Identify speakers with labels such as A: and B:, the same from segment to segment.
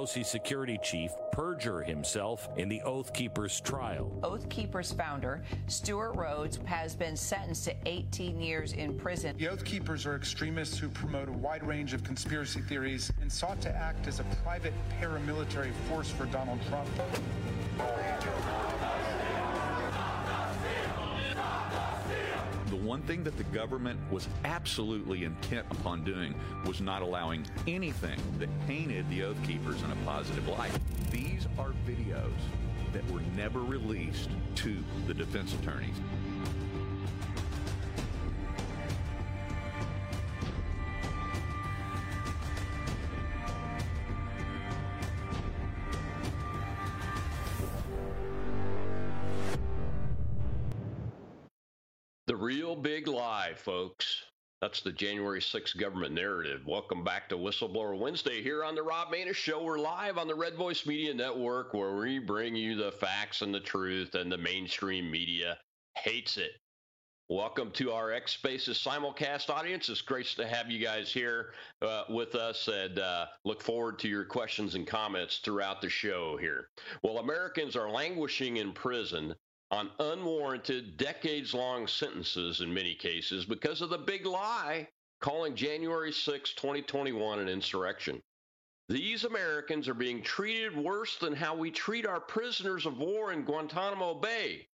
A: Pelosi security chief perjure himself in the Oath Keepers trial.
B: Oath Keepers founder Stewart Rhodes has been sentenced to 18 years in prison.
C: The Oath Keepers are extremists who promote a wide range of conspiracy theories and sought to act as a private paramilitary force for Donald Trump.
D: One thing that the government was absolutely intent upon doing was not allowing anything that painted the Oath Keepers in a positive light. These are videos that were never released to the defense attorneys.
E: That's the January 6th government narrative. Welcome back to Whistleblower Wednesday here on the Rob Maness Show. We're live on the Red Voice Media Network where we bring you the facts and the truth, and the mainstream media hates it. Welcome to our X Spaces simulcast audience. It's great to have you guys here uh, with us and uh, look forward to your questions and comments throughout the show here. Well, Americans are languishing in prison on unwarranted, decades long sentences in many cases because of the big lie calling January 6, 2021 an insurrection. These Americans are being treated worse than how we treat our prisoners of war in Guantanamo Bay.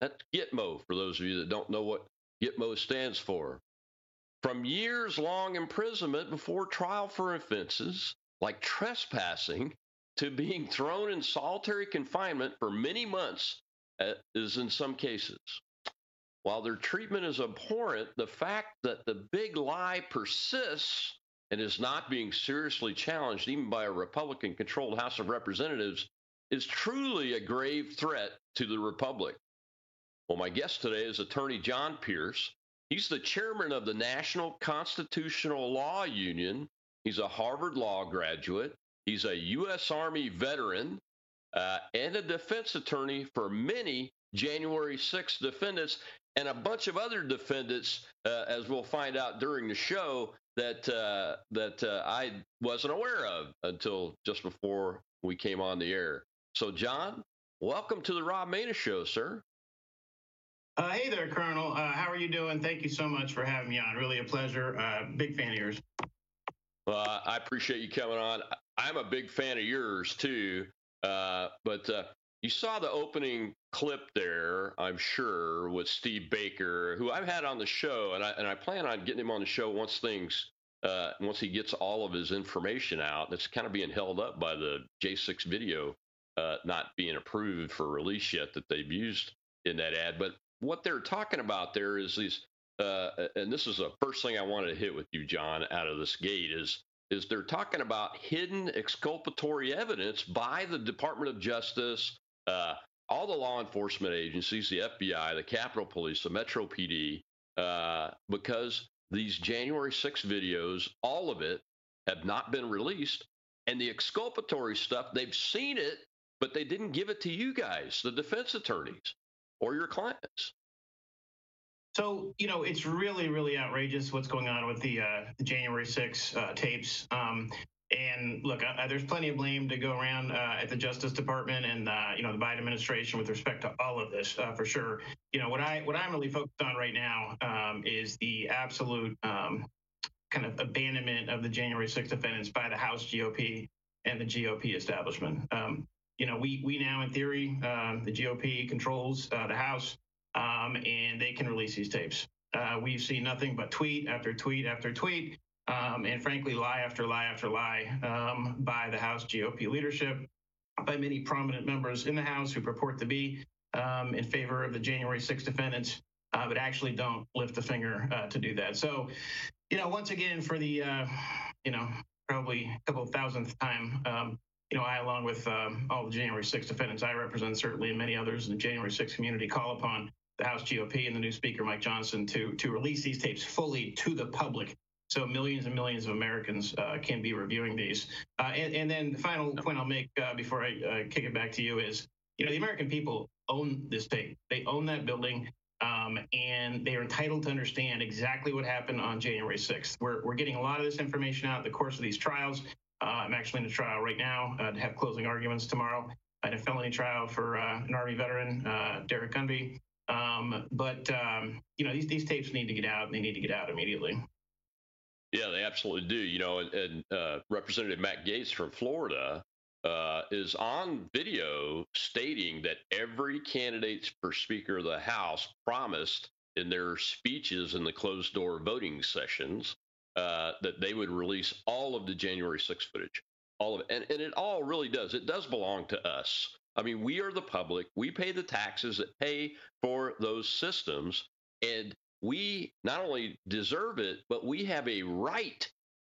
E: That's Gitmo, for those of you that don't know what Gitmo stands for. From years long imprisonment before trial for offenses like trespassing to being thrown in solitary confinement for many months Uh, is in some cases. While their treatment is abhorrent, the fact that the big lie persists and is not being seriously challenged, even by a Republican controlled House of Representatives, is truly a grave threat to the Republic. Well, my guest today is Attorney John Pierce. He's the chairman of the National Constitutional Law Union. He's a Harvard Law graduate. He's a U.S. Army veteran uh, and a defense attorney for many January 6 defendants and a bunch of other defendants, uh, as we'll find out during the show, that uh, that uh, I wasn't aware of until just before we came on the air. So, John, welcome to the Rob Maness Show, sir.
F: Uh, hey there, Colonel. Uh, how are you doing? Thank you so much for having me on. Really a pleasure. big fan of yours.
E: Well, I appreciate you coming on. I'm a big fan of yours too. Uh, but uh, you saw the opening clip there, I'm sure, with Steve Baker, who I've had on the show, and I and I plan on getting him on the show once things uh, once he gets all of his information out. It's kind of being held up by the J6 video uh, not being approved for release yet that they've used in that ad. But what they're talking about there is these, uh, and this is the first thing I wanted to hit with you, John, out of this gate is is they're talking about hidden exculpatory evidence by the Department of Justice, uh, all the law enforcement agencies, the FBI, the Capitol Police, the Metro PD, uh, because these January 6 videos, all of it, have not been released. And the exculpatory stuff, they've seen it, but they didn't give it to you guys, the defense attorneys, or your clients.
F: So, you know, it's really, really outrageous what's going on with the, uh, the January 6 uh, tapes. Um, and look, uh, there's plenty of blame to go around uh, at the Justice Department and uh, you know the Biden administration with respect to all of this uh, for sure. You know what I what I'm really focused on right now um, is the absolute um, kind of abandonment of the January 6 defendants by the House GOP and the GOP establishment. Um, you know, we we now in theory the GOP controls the House um, and they can release these tapes. Uh, we've seen nothing but tweet after tweet after tweet, um, and frankly, lie after lie after lie um, by the House GOP leadership, by many prominent members in the House who purport to be um, in favor of the January 6 defendants, uh, but actually don't lift a finger uh, to do that. So, you know, once again, for the, uh, you know, probably a couple thousandth time, um, you know, I, along with um, all the January 6 defendants I represent, certainly, and many others in the January 6 community, call upon the House GOP and the new Speaker Mike Johnson to to release these tapes fully to the public. So millions and millions of Americans uh, can be reviewing these. Uh, and, and, then the final point I'll make uh, before I uh, kick it back to you is, you know, the American people own this tape. They own that building. Um, and they are entitled to understand exactly what happened on January 6th. We're, we're getting a lot of this information out in the course of these trials. Uh, I'm actually in a trial right now uh, to have closing arguments tomorrow in a felony trial for an Army veteran, Derek Gunby. Um, but um, you know, these these tapes need to get out, and they need to get out immediately.
E: Yeah, they absolutely do. You know, and, and uh, Representative Matt Gaetz from Florida uh, is on video stating that every candidate for Speaker of the House promised in their speeches in the closed door voting sessions uh, that they would release all of the January 6th footage. All of it. And, and it all really does. It does belong to us. I mean, we are the public. We pay the taxes that pay for those systems. And we not only deserve it, but we have a right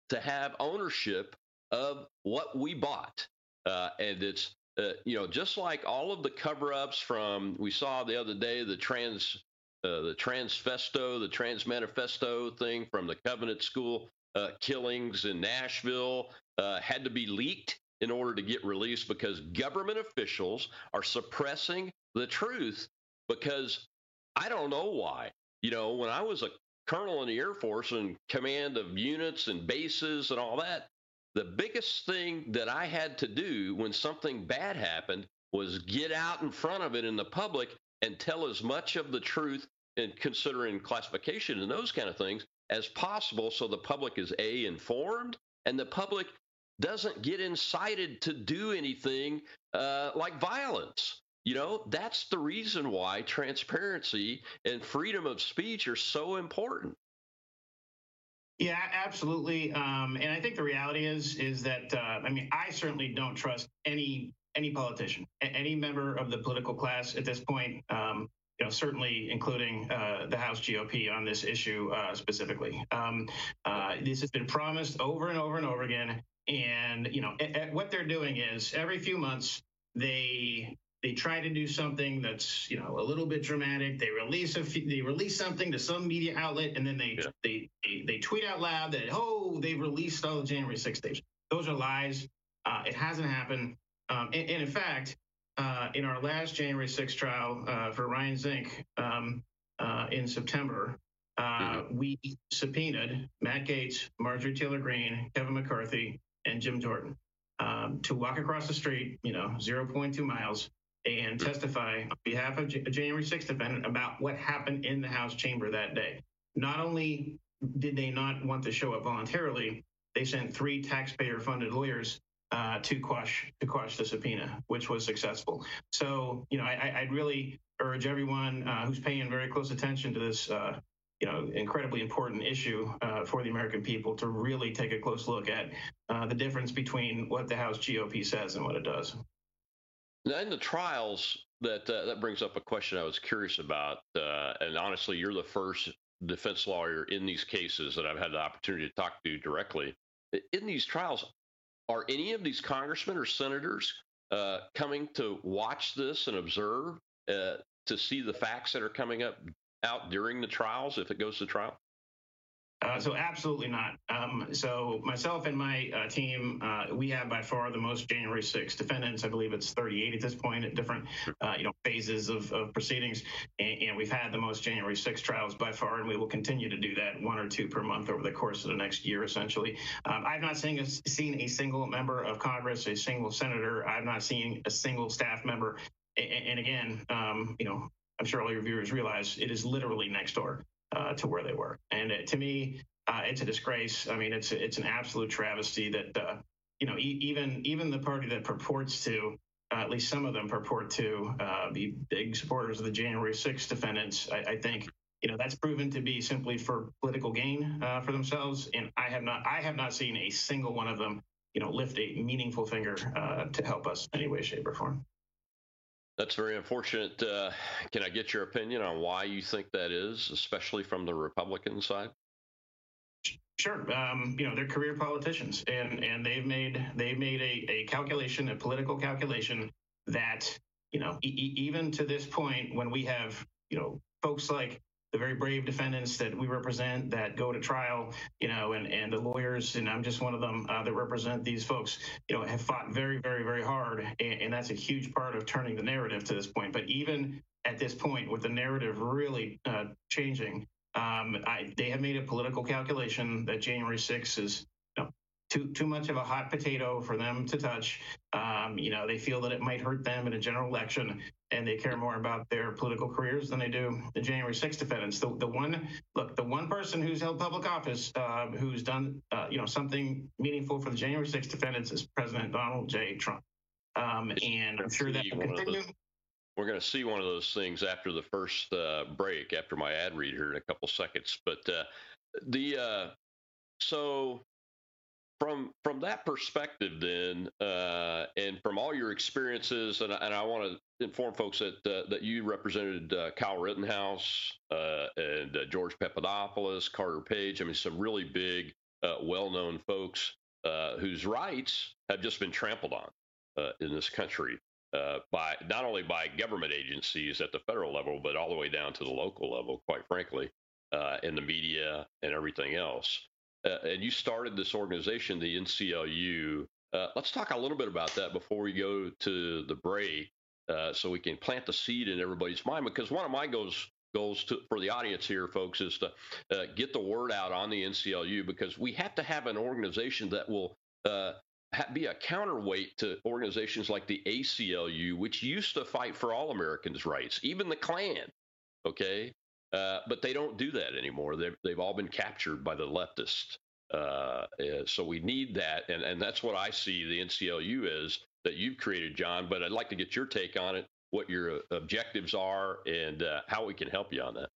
E: to have ownership of what we bought. Uh, and it's, uh, you know, just like all of the cover ups from, we saw the other day, the trans. Uh, the transfesto, the trans manifesto thing from the Covenant School uh, killings in Nashville uh, had to be leaked in order to get released because government officials are suppressing the truth because I don't know why. You know, when I was a colonel in the Air Force and command of units and bases and all that, the biggest thing that I had to do when something bad happened was get out in front of it in the public and tell as much of the truth and considering classification and those kind of things as possible so the public is a informed and the public doesn't get incited to do anything uh, like violence you know, that's the reason why transparency and freedom of speech are so important.
F: Yeah, absolutely. Um, and I think the reality is is that uh, I mean I certainly don't trust any any politician, any member of the political class at this point. Um, you know, certainly including uh, the House GOP on this issue uh, specifically. Um, uh, this has been promised over and over and over again, and you know what they're doing is every few months they they try to do something that's you know a little bit dramatic. They release a they release something to some media outlet, and then they yeah. they, they, they tweet out loud that oh they've released all the January 6th tapes. Those are lies. Uh, it hasn't happened. Um, and, and, in fact, uh, in our last January 6th trial uh, for Ryan Zink um, uh, in September, uh, mm-hmm. we subpoenaed Matt Gaetz, Marjorie Taylor Greene, Kevin McCarthy, and Jim Jordan um, to walk across the street, you know, 0.2 miles and testify on behalf of a January 6th defendant about what happened in the House chamber that day. Not only did they not want to show up voluntarily, they sent three taxpayer-funded lawyers uh, to quash to quash the subpoena, which was successful. So, you know, I, would really urge everyone uh, who's paying very close attention to this, uh, you know, incredibly important issue uh, for the American people to really take a close look at uh, the difference between what the House GOP says and what it does.
E: Now, in the trials, that uh, that brings up a question I was curious about, uh, and honestly, you're the first defense lawyer in these cases that I've had the opportunity to talk to directly. In these trials, are any of these congressmen or senators uh, coming to watch this and observe uh, to see the facts that are coming up out during the trials if it goes to trial?
F: Uh, so absolutely not. Um, so myself and my uh, team, uh, we have by far the most January 6 defendants. I believe it's 38 at this point at different, uh, you know, phases of, of proceedings, and, and, we've had the most January 6 trials by far, and we will continue to do that one or two per month over the course of the next year, essentially. Um, I've not seen a, seen a single member of Congress, a single senator. I've not seen a single staff member. And, and again, um, you know, I'm sure all your viewers realize it is literally next door uh, to where they were. And it, to me, uh, it's a disgrace. I mean, it's it's an absolute travesty that uh, you know e- even even the party that purports to uh, at least some of them purport to uh, be big supporters of the January 6th defendants. I, I, think you know that's proven to be simply for political gain uh, for themselves. And I have not I have not seen a single one of them you know lift a meaningful finger to help us in any way, shape, or form.
E: That's very unfortunate. Uh, can I get your opinion on why you think that is, especially from the Republican side?
F: Sure. Um, you know, they're career politicians, and and they've made they've made a, a calculation, a political calculation that you know e- even to this point, when we have you know folks like the very brave defendants that we represent that go to trial, you know, and, and the lawyers, and I'm just one of them uh, that represent these folks, you know, have fought very, very, very hard. And, and, that's a huge part of turning the narrative to this point. But even at this point, with the narrative really uh, changing, um, I, they have made a political calculation that January 6th is too too much of a hot potato for them to touch. Um, you know, they feel that it might hurt them in a general election, and they care more about their political careers than they do the January 6th defendants. The, the one look, the one person who's held public office, uh, who's done uh, you know something meaningful for the January 6th defendants is President Donald J. Trump, um, and I'm sure that will continue.
E: We're going to see one of those things after the first uh, break, after my ad read here in a couple seconds. But uh, the uh, so from from that perspective, then, uh, and from all your experiences, and, and I want to inform folks that uh, that you represented uh, Kyle Rittenhouse uh, and uh, George Papadopoulos, Carter Page. I mean, some really big, uh, well-known folks whose rights have just been trampled on in this country by not only by government agencies at the federal level, but all the way down to the local level. Quite frankly, in the media and everything else uh, and you started this organization, the NCLU. Uh, let's talk a little bit about that before we go to the break, uh, so we can plant the seed in everybody's mind. Because one of my goals goals to, for the audience here, folks, is to uh, get the word out on the NCLU because we have to have an organization that will uh, be a counterweight to organizations like the ACLU, which used to fight for all Americans' rights, even the Klan. Okay, uh, but they don't do that anymore. They've, they've all been captured by the leftists. Uh, uh so we need that. And, and that's what I see the NCLU is that you've created, John. But I'd like to get your take on it, what your uh, objectives are, and uh, how we can help you on that.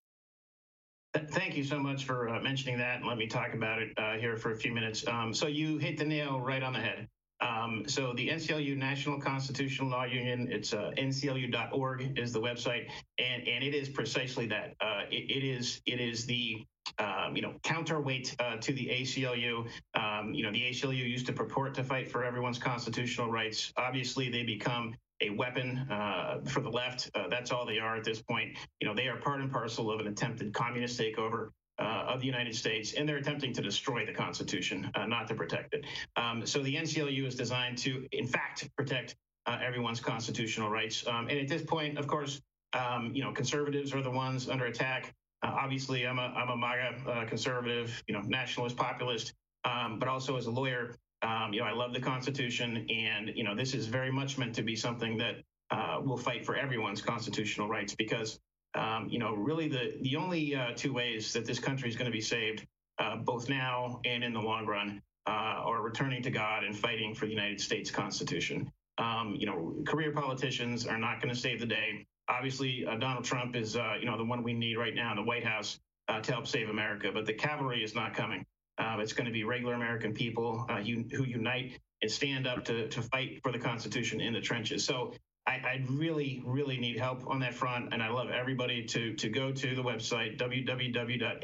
F: Thank you so much for uh, mentioning that. And let me talk about it uh, here for a few minutes. Um, so you hit the nail right on the head. Um, so the NCLU National Constitutional Law Union, it's uh, nclu.org is the website, and and it is precisely that. Uh, it, it is it is the um, you know counterweight uh, to the ACLU. Um, you know the ACLU used to purport to fight for everyone's constitutional rights. Obviously, they become a weapon uh, for the left. Uh, that's all they are at this point. You know, they are part and parcel of an attempted communist takeover uh, of the United States, and they're attempting to destroy the Constitution, uh, not to protect it. Um, so the NCLU is designed to, in fact, protect uh, everyone's constitutional rights. Um, and at this point, of course, um, you know, conservatives are the ones under attack. Uh, obviously, I'm a I'm a MAGA uh, conservative, you know, nationalist, populist, um, but also as a lawyer, um, you know, I love the Constitution, and you know, this is very much meant to be something that uh, will fight for everyone's constitutional rights because um, you know, really the the only uh, two ways that this country is going to be saved, uh, both now and in the long run, uh, are returning to God and fighting for the United States Constitution. Um, you know, career politicians are not going to save the day. Obviously, uh, Donald Trump is, uh, you know, the one we need right now in the White House uh, to help save America. But the cavalry is not coming. it's going to be regular American people who unite and stand up to, to fight for the Constitution in the trenches. So I, I, really, really need help on that front, and I love everybody to to go to the website www.nclu.org,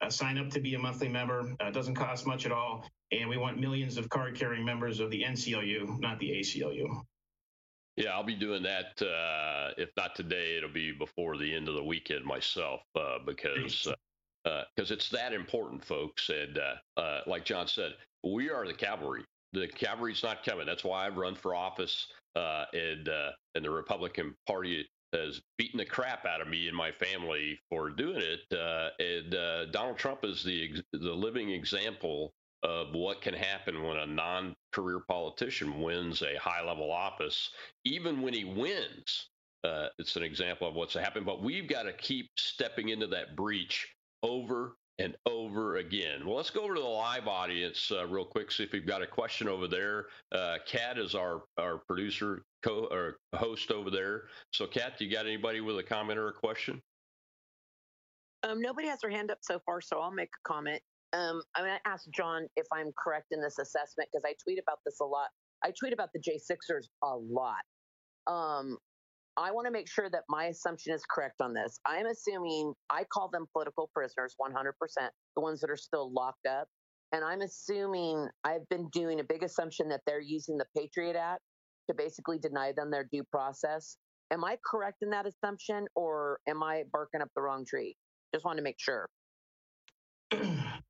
F: uh, sign up to be a monthly member. Uh, it doesn't cost much at all, and we want millions of card-carrying members of the NCLU, not the ACLU.
E: Yeah, I'll be doing that. Uh, if not today, it'll be before the end of the weekend myself, uh, because because uh, it's that important, folks. And uh, like John said, we are the cavalry. The cavalry's not coming. That's why I've run for office uh, and uh, and the Republican Party has beaten the crap out of me and my family for doing it. Uh, and uh, Donald Trump is the the living example of what can happen when a non-career politician wins a high-level office, even when he wins. Uh, it's an example of what's happened, but we've got to keep stepping into that breach over and over again. Well, let's go over to the live audience uh, real quick. See if we've got a question over there. Uh, Kat is our our producer, co or host over there. So, Kat, do you got anybody with a comment or a question?
G: Um, nobody has their hand up so far, so I'll make a comment. Um, I'm going to ask John if I'm correct in this assessment because I tweet about this a lot. I tweet about the J6ers a lot. Um, I want to make sure that my assumption is correct on this. I'm assuming I call them political prisoners 100%, the ones that are still locked up. And I'm assuming I've been doing a big assumption that they're using the Patriot Act to basically deny them their due process. Am I correct in that assumption or am I barking up the wrong tree? Just want to make sure.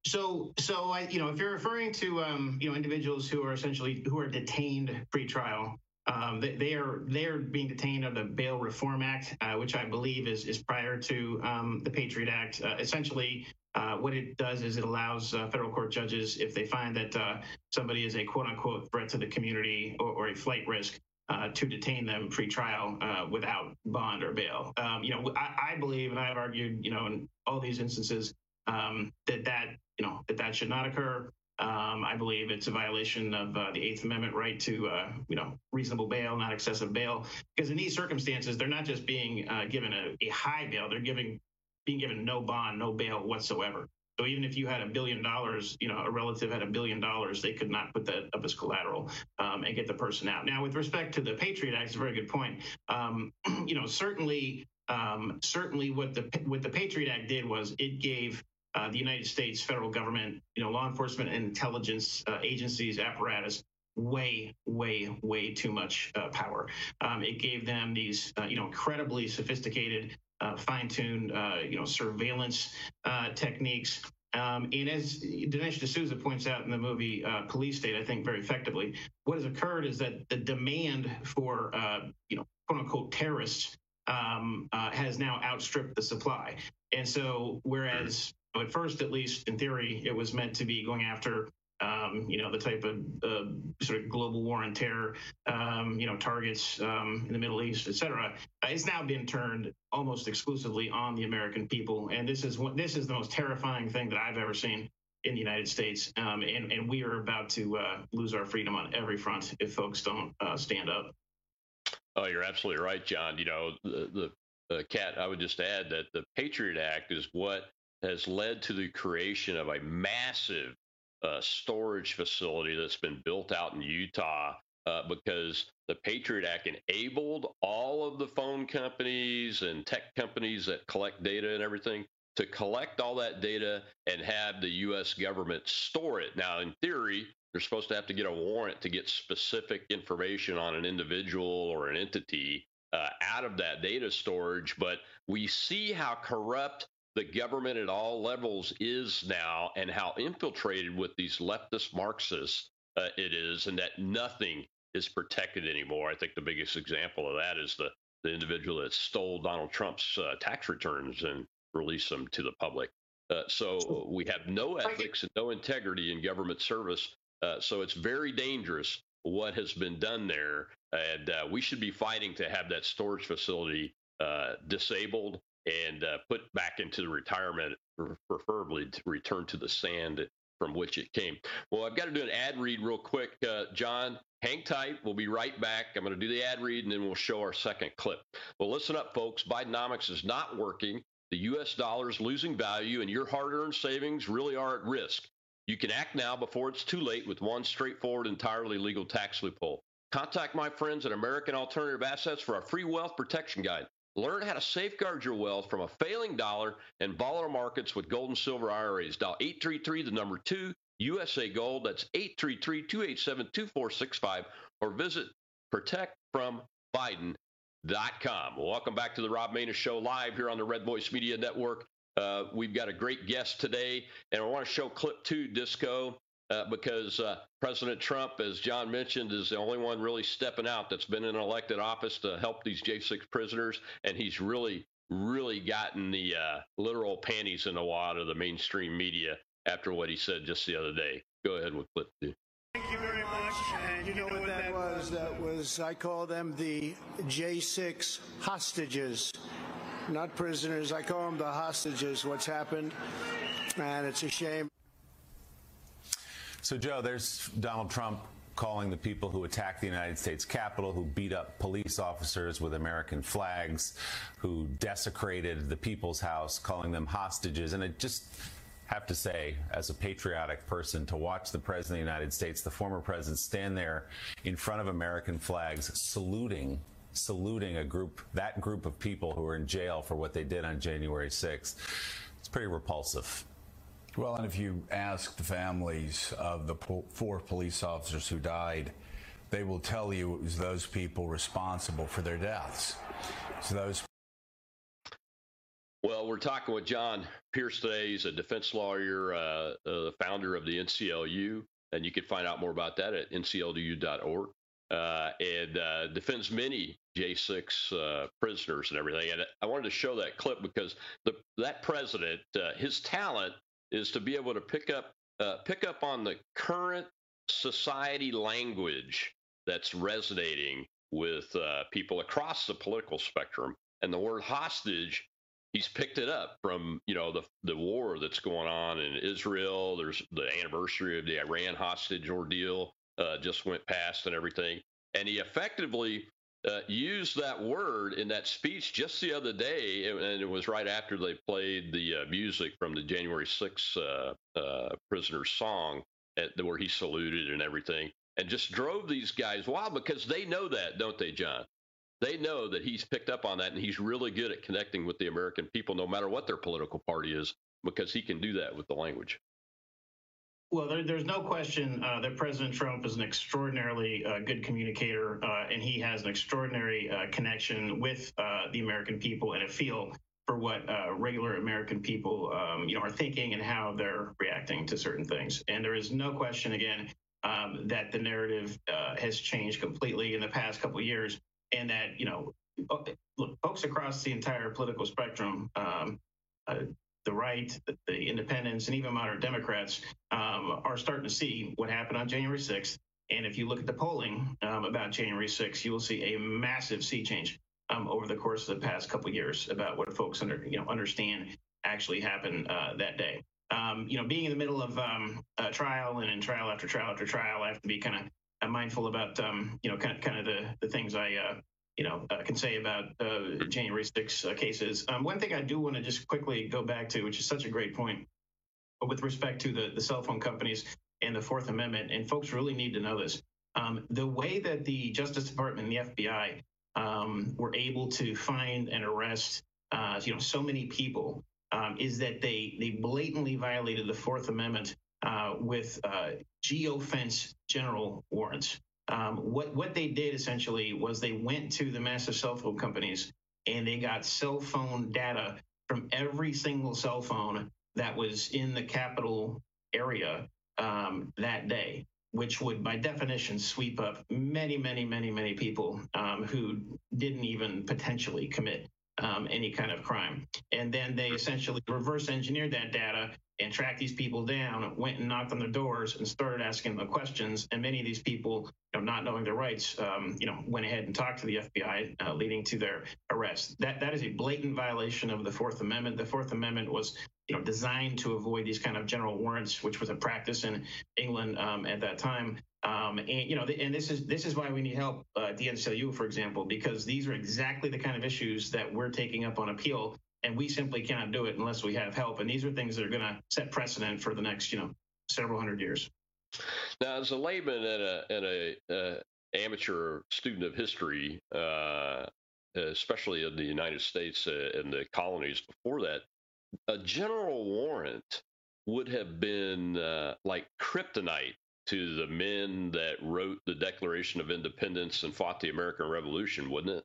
F: So, so I, you know, if you're referring to, um, you know, individuals who are essentially who are detained pre-trial, um, they, they, are they are being detained under the Bail Reform Act, uh, which I believe is is prior to um, the Patriot Act. Uh, essentially, uh, what it does is it allows uh, federal court judges, if they find that uh, somebody is a quote unquote threat to the community or, or a flight risk, uh, to detain them pre-trial without bond or bail. Um, you know, I, I, believe, and I've argued, you know, in all these instances, um, that that you know that that should not occur. Um, I believe it's a violation of uh, the Eighth Amendment right to, uh, you know, reasonable bail, not excessive bail. Because in these circumstances, they're not just being uh, given a, a, high bail; they're giving being given no bond, no bail whatsoever. So even if you had a billion dollars, you know, a relative had a billion dollars, they could not put that up as collateral um, and get the person out. Now, with respect to the Patriot Act, it's a very good point. Um, you know, certainly, um, certainly, what the what the Patriot Act did was it gave uh, the United States federal government, you know, law enforcement and intelligence uh, agencies apparatus way, way, way too much uh, power. Um, it gave them these, uh, you know, incredibly sophisticated uh, fine-tuned, you know, surveillance techniques. Um, and as Dinesh D'Souza points out in the movie Police State, I think very effectively, what has occurred is that the demand for, you know, quote unquote terrorists um, uh, has now outstripped the supply. And so, whereas at first, at least in theory, it was meant to be going after um, you know, the type of uh, sort of global war on terror, um, you know, targets um, in the Middle East, et cetera, uh, it's now been turned almost exclusively on the American people. And this is this is the most terrifying thing that I've ever seen in the United States. Um, and, and we are about to uh, lose our freedom on every front if folks don't uh, stand up.
E: Oh, you're absolutely right, John. You know, the, the cat, I would just add that the Patriot Act is what has led to the creation of a massive uh, storage facility that's been built out in Utah uh, because the Patriot Act enabled all of the phone companies and tech companies that collect data and everything to collect all that data and have the U.S. government store it. Now, in theory, they're supposed to have to get a warrant to get specific information on an individual or an entity uh, out of that data storage. But we see how corrupt the government at all levels is now and how infiltrated with these leftist Marxists uh, it is, and that nothing is protected anymore. I think the biggest example of that is the, the individual that stole Donald Trump's uh, tax returns and released them to the public. Uh, so we have no ethics and no integrity in government service. Uh, so it's very dangerous what has been done there. And uh, we should be fighting to have that storage facility uh, disabled and uh, put back into the retirement, preferably to return to the sand from which it came. Well, I've got to do an ad read real quick, uh, John. Hang tight. We'll be right back. I'm going to do the ad read and then we'll show our second clip. Well, listen up, folks. Bidenomics is not working. The U.S. dollar is losing value, and your hard earned savings really are at risk. You can act now before it's too late with one straightforward, entirely legal tax loophole. Contact my friends at American Alternative Assets for our free wealth protection guide. Learn how to safeguard your wealth from a failing dollar and volatile markets with gold and silver IRAs. Dial 833 the number 2 USA Gold. That's 833-287-2465 or visit protectfrombiden.com. Welcome back to the Rob Maness Show live here on the Red Voice Media Network. Uh, we've got a great guest today, and I want to show clip two, Disco uh, because uh, President Trump, as John mentioned, is the only one really stepping out that's been in elected office to help these J6 prisoners, and he's really, really gotten the uh, literal panties in the wad of the mainstream media after what he said just the other day. Go ahead with clip two.
H: Thank you very much. And you know what that was? That was, I call them the J6 hostages, not prisoners. I call them the hostages, what's happened. And it's a shame.
I: So, Joe, there's Donald Trump calling the people who attacked the United States Capitol, who beat up police officers with American flags, who desecrated the people's house, calling them hostages. And I just have to say, as a patriotic person, to watch the President of the United States, the former president, stand there in front of American flags, saluting saluting a group, that group of people who are in jail for what they did on January 6th. It's pretty repulsive.
J: Well, and if you ask the families of the po- four police officers who died, they will tell you it was those people responsible for their deaths. So those.
E: Well, we're talking with John Pierce today. He's a defense lawyer, uh, uh, the founder of the NCLU, and you can find out more about that at nclu.org. uh, and uh, defends many J6 uh, prisoners and everything. And I wanted to show that clip because the, that president, uh, his talent is to be able to pick up uh, pick up on the current society language that's resonating with uh, people across the political spectrum. And the word hostage, he's picked it up from you know the the war that's going on in Israel. There's the anniversary of the Iran hostage ordeal uh, just went past and everything. And he effectively uh, used that word in that speech just the other day, and it was right after they played the uh, music from the January 6th uh, uh, prisoner's song, at, where he saluted and everything, and just drove these guys wild because they know that, don't they, John? They know that he's picked up on that, and he's really good at connecting with the American people, no matter what their political party is, because he can do that with the language.
F: Well, there, there's no question uh, that President Trump is an extraordinarily uh, good communicator, uh, and he has an extraordinary uh, connection with uh, the American people and a feel for what uh, regular American people, um, you know, are thinking and how they're reacting to certain things. And there is no question, again, um, that the narrative has changed completely in the past couple of years, and that you know, look, folks across the entire political spectrum. Um, the right, the, independents, and even moderate Democrats um, are starting to see what happened on January 6th. And if you look at the polling um, about January 6th, you will see a massive sea change um, over the course of the past couple years about what folks under, you know, understand actually happened uh, that day. Um, you know, being in the middle of um, a trial and in trial after trial after trial, I have to be kind of uh, mindful about, um, you know, kind kind of the, the things I uh, you know, uh, can say about uh, January 6 uh, cases. Um, one thing I do want to just quickly go back to, which is such a great point, with respect to the, the cell phone companies and the Fourth Amendment, and folks really need to know this. Um, the way that the Justice Department and the FBI um, were able to find and arrest, uh, you know, so many people um, is that they they blatantly violated the Fourth Amendment uh, with uh, geofence general warrants. Um, what what they did essentially was they went to the massive cell phone companies and they got cell phone data from every single cell phone that was in the capital area um, that day, which would, by definition, sweep up many, many, many, many people um, who didn't even potentially commit um, any kind of crime. And then they essentially reverse engineered that data and tracked these people down, went and knocked on their doors and started asking them questions. And many of these people, you know, not knowing their rights, um, you know, went ahead and talked to the FBI, uh, leading to their arrest. That that is a blatant violation of the Fourth Amendment. The Fourth Amendment was, you know, designed to avoid these kind of general warrants, which was a practice in England um, at that time. Um, and you know, and this is this is why we need help uh, at the NCLU, for example, because these are exactly the kind of issues that we're taking up on appeal and we simply cannot do it unless we have help. And these are things that are going to set precedent for the next, you know, several hundred years.
E: Now, as a layman and a, and a uh, amateur student of history, uh, especially in the United States uh, and the colonies before that, a general warrant would have been uh, like kryptonite to the men that wrote the Declaration of Independence and fought the American Revolution, wouldn't it?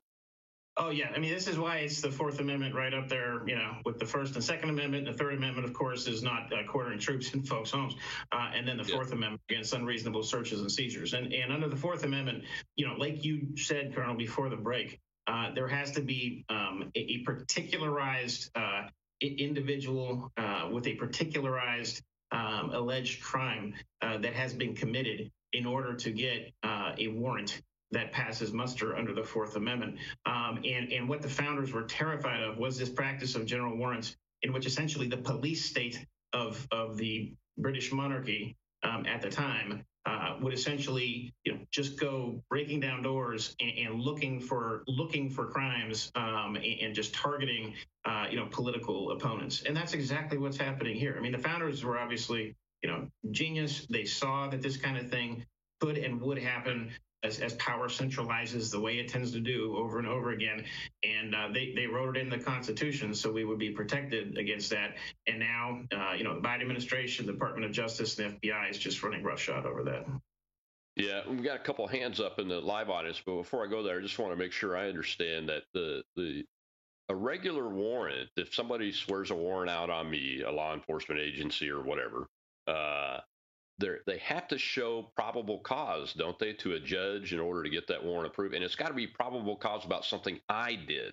F: Oh yeah, I mean this is why it's the Fourth Amendment right up there, you know, with the First and Second Amendment. The Third Amendment, of course, is not uh, quartering troops in folks' homes, uh, and then the Fourth Amendment against unreasonable searches and seizures. And and under the Fourth Amendment, you know, like you said, Colonel, before the break, uh, there has to be um, a, a, particularized uh, individual uh, with a particularized um, alleged crime uh, that has been committed in order to get a warrant that passes muster under the Fourth Amendment. Um, and, and what the founders were terrified of was this practice of general warrants, in which essentially the police state of, of the British monarchy um, at the time uh, would essentially you know just go breaking down doors and, and looking for looking for crimes um, and, and, just targeting uh, you know political opponents. And that's exactly what's happening here. I mean the founders were obviously you know genius. They saw that this kind of thing could and would happen as, as power centralizes the way it tends to do over and over again. And uh, they, they wrote it in the Constitution so we would be protected against that. And now, uh, you know, the Biden administration, the Department of Justice, and the FBI is just running roughshod over that.
E: Yeah, we've got a couple hands up in the live audience, but before I go there, I just want to make sure I understand that the the a regular warrant, if somebody swears a warrant out on me, a law enforcement agency or whatever, uh, they have to show probable cause, don't they, to a judge in order to get that warrant approved? And it's got to be probable cause about something I did.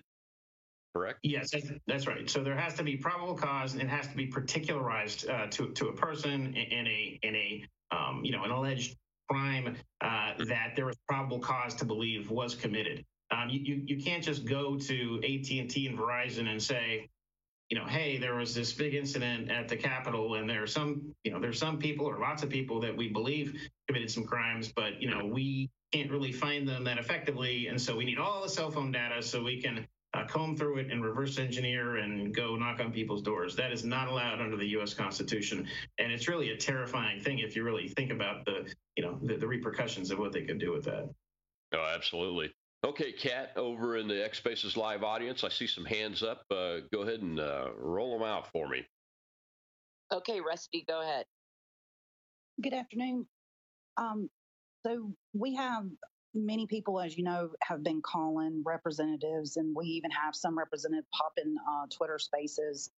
E: Correct.
F: Yes, that's, that's, right. So there has to be probable cause, and it has to be particularized uh, to to a person in a in a um, you know an alleged crime uh, that there was probable cause to believe was committed. Um, you, you you can't just go to AT and T and Verizon and say, you know, hey, there was this big incident at the Capitol, and there are some, you know, there's some people or lots of people that we believe committed some crimes, but you know, we can't really find them that effectively, and so we need all the cell phone data so we can uh, comb through it and reverse engineer and go knock on people's doors. That is not allowed under the U.S. Constitution, and it's really a terrifying thing if you really think about the, you know, the, the repercussions of what they could do with that.
E: Oh, absolutely. Okay, Kat, over in the X Spaces live audience, I see some hands up. Uh, go ahead and uh, roll them out for me.
G: Okay, Rusty, go ahead.
K: Good afternoon. Um, so we have many people, as you know, have been calling representatives, and we even have some representative pop in uh, Twitter spaces,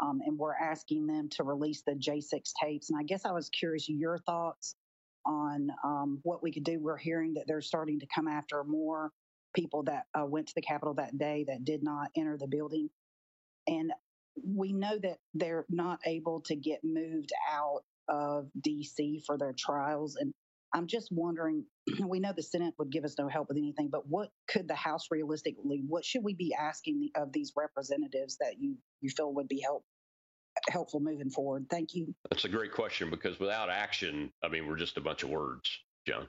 K: um, and we're asking them to release the J6 tapes. And I guess I was curious your thoughts on um, what we could do. We're hearing that they're starting to come after more people that uh, went to the Capitol that day that did not enter the building. And we know that they're not able to get moved out of DC for their trials. And I'm just wondering we know the Senate would give us no help with anything, but what could the House realistically, what should we be asking of these representatives that you, you feel would be help, helpful moving forward? Thank you.
E: That's a great question because without action, I mean, we're just a bunch of words, John.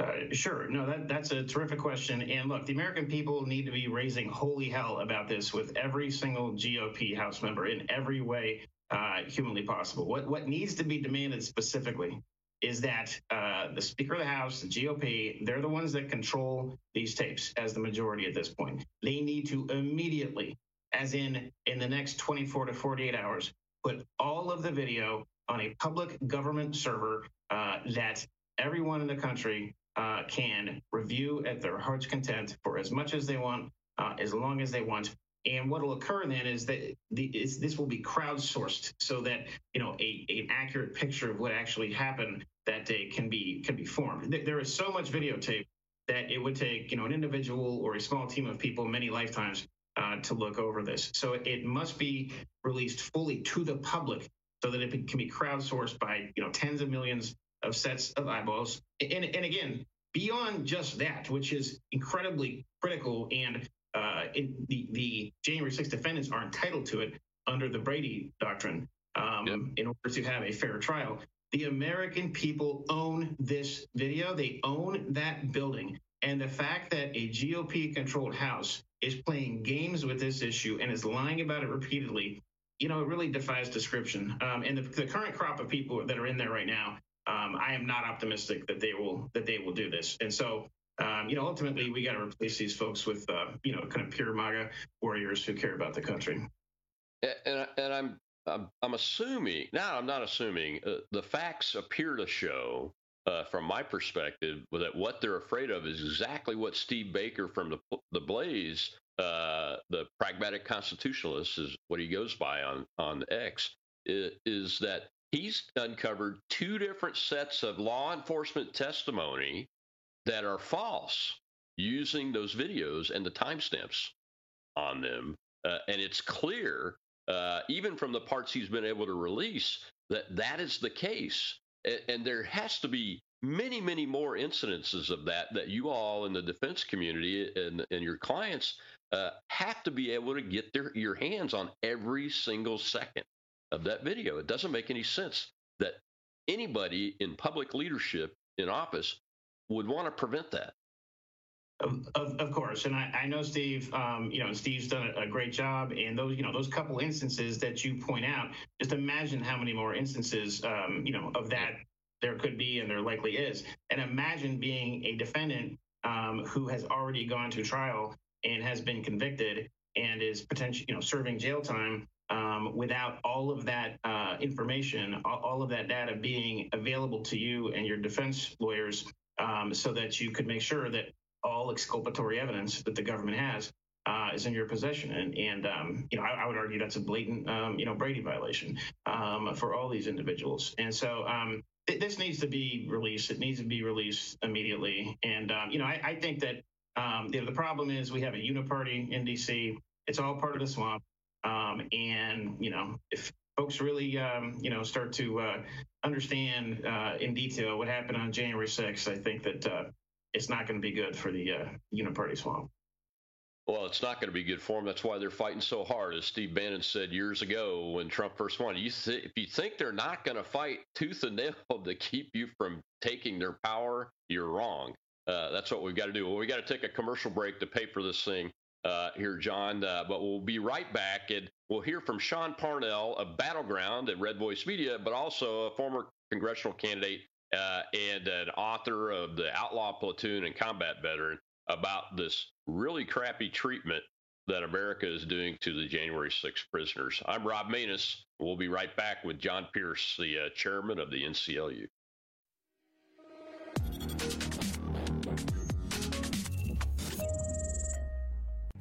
F: Uh, sure. No, that, that's a terrific question. And look, the American people need to be raising holy hell about this with every single GOP House member in every way uh, humanly possible. What what needs to be demanded specifically is that uh, the Speaker of the House, the GOP, they're the ones that control these tapes as the majority at this point. They need to immediately, as in in the next 24 to 48 hours, put all of the video on a public government server uh, that everyone in the country uh, can review at their heart's content for as much as they want, uh, as long as they want. And what will occur then is that the, is this will be crowdsourced so that you know a, an accurate picture of what actually happened that day can be can be formed. There is so much videotape that it would take you know an individual or a small team of people many lifetimes uh, to look over this. So it must be released fully to the public so that it can be crowdsourced by you know tens of millions of sets of eyeballs. And, and again, beyond just that, which is incredibly critical, and uh, the, the January 6 defendants are entitled to it under the Brady doctrine um, yep. in order to have a fair trial. The American people own this video, they own that building. And the fact that a GOP controlled House is playing games with this issue and is lying about it repeatedly, you know, it really defies description. Um, and the, the current crop of people that are in there right now um, I am not optimistic that they will that they will do this. And so, um, you know, ultimately, we got to replace these folks with, uh, you know, kind of pure MAGA warriors who care about the country.
E: And, and I'm, I'm I'm assuming now. I'm not assuming. Uh, the facts appear to show, uh, from my perspective, that what they're afraid of is exactly what Steve Baker from the the Blaze, uh, the pragmatic constitutionalist, is what he goes by on on X, is that he's uncovered two different sets of law enforcement testimony that are false using those videos and the timestamps on them. Uh, and it's clear, uh, even from the parts he's been able to release, that that is the case. And, and there has to be many, many more incidences of that that you all in the defense community and, and your clients uh, have to be able to get their, your hands on every single second of that video. It doesn't make any sense that anybody in public leadership in office would want to prevent that.
F: Of, of, course, and I, I know Steve. Um, you know, Steve's done a, a, great job. And those, you know, those couple instances that you point out, just imagine how many more instances, um, you know, of that there could be, and there likely is. And imagine being a defendant um, who has already gone to trial and has been convicted and is potentially, you know, serving jail time um, without all of that uh, information, all, of that data being available to you and your defense lawyers um, so that you could make sure that all exculpatory evidence that the government has uh, is in your possession. And, and um, you know, I, I, would argue that's a blatant, um, you know, Brady violation um, for all these individuals. And so um, this needs to be released. It needs to be released immediately. And you know, I, I think that you know, the problem is we have a uniparty in DC. It's all part of the swamp. Um, and you know, if folks really um, you know start to uh, understand uh, in detail what happened on January 6th, I think that uh, it's not going to be good for the uh, uniparty swamp.
E: Well, it's not going to be good for them. That's why they're fighting so hard, as Steve Bannon said years ago when Trump first won. You th- if you think they're not going to fight tooth and nail to keep you from taking their power, you're wrong. Uh, that's what we've got to do. Well, we got to take a commercial break to pay for this thing uh, here, John. Uh, but we'll be right back, and we'll hear from Sean Parnell of Battleground at Red Voice Media, but also a former congressional candidate uh, and an author of the Outlaw Platoon and combat veteran about this really crappy treatment that America is doing to the January 6 prisoners. I'm Rob Maness. We'll be right back with John Pierce, the uh, chairman of the NCLU.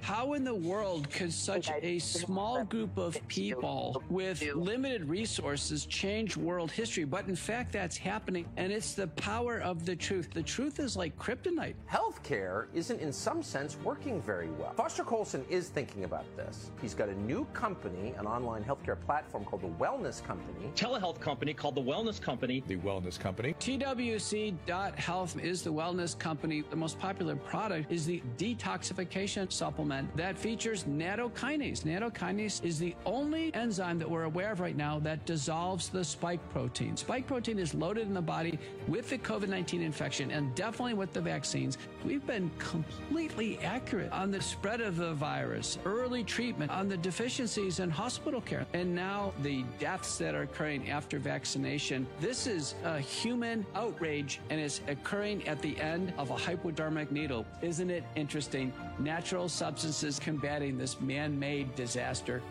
L: How in the world could such a small group of people with limited resources change world history? But in fact, that's happening, and it's the power of the truth. The truth is like kryptonite.
M: Healthcare isn't, in some sense, working very well. Foster Coulson is thinking about this. He's got a new company, an online healthcare platform called the Wellness Company.
N: Telehealth company called the Wellness Company.
O: The Wellness Company.
L: TWC.health is the wellness company. The most popular product is the detoxification supplement that features nattokinase. Nattokinase is the only enzyme that we're aware of right now that dissolves the spike protein. Spike protein is loaded in the body with the COVID 19 infection and definitely with the vaccines. We've been completely accurate on the spread of the virus, early treatment, on the deficiencies in hospital care, and now the deaths that are occurring after vaccination. This is a human outrage and it's occurring at the end of a hypodermic needle. Isn't it interesting? Natural substances combating this man made disaster.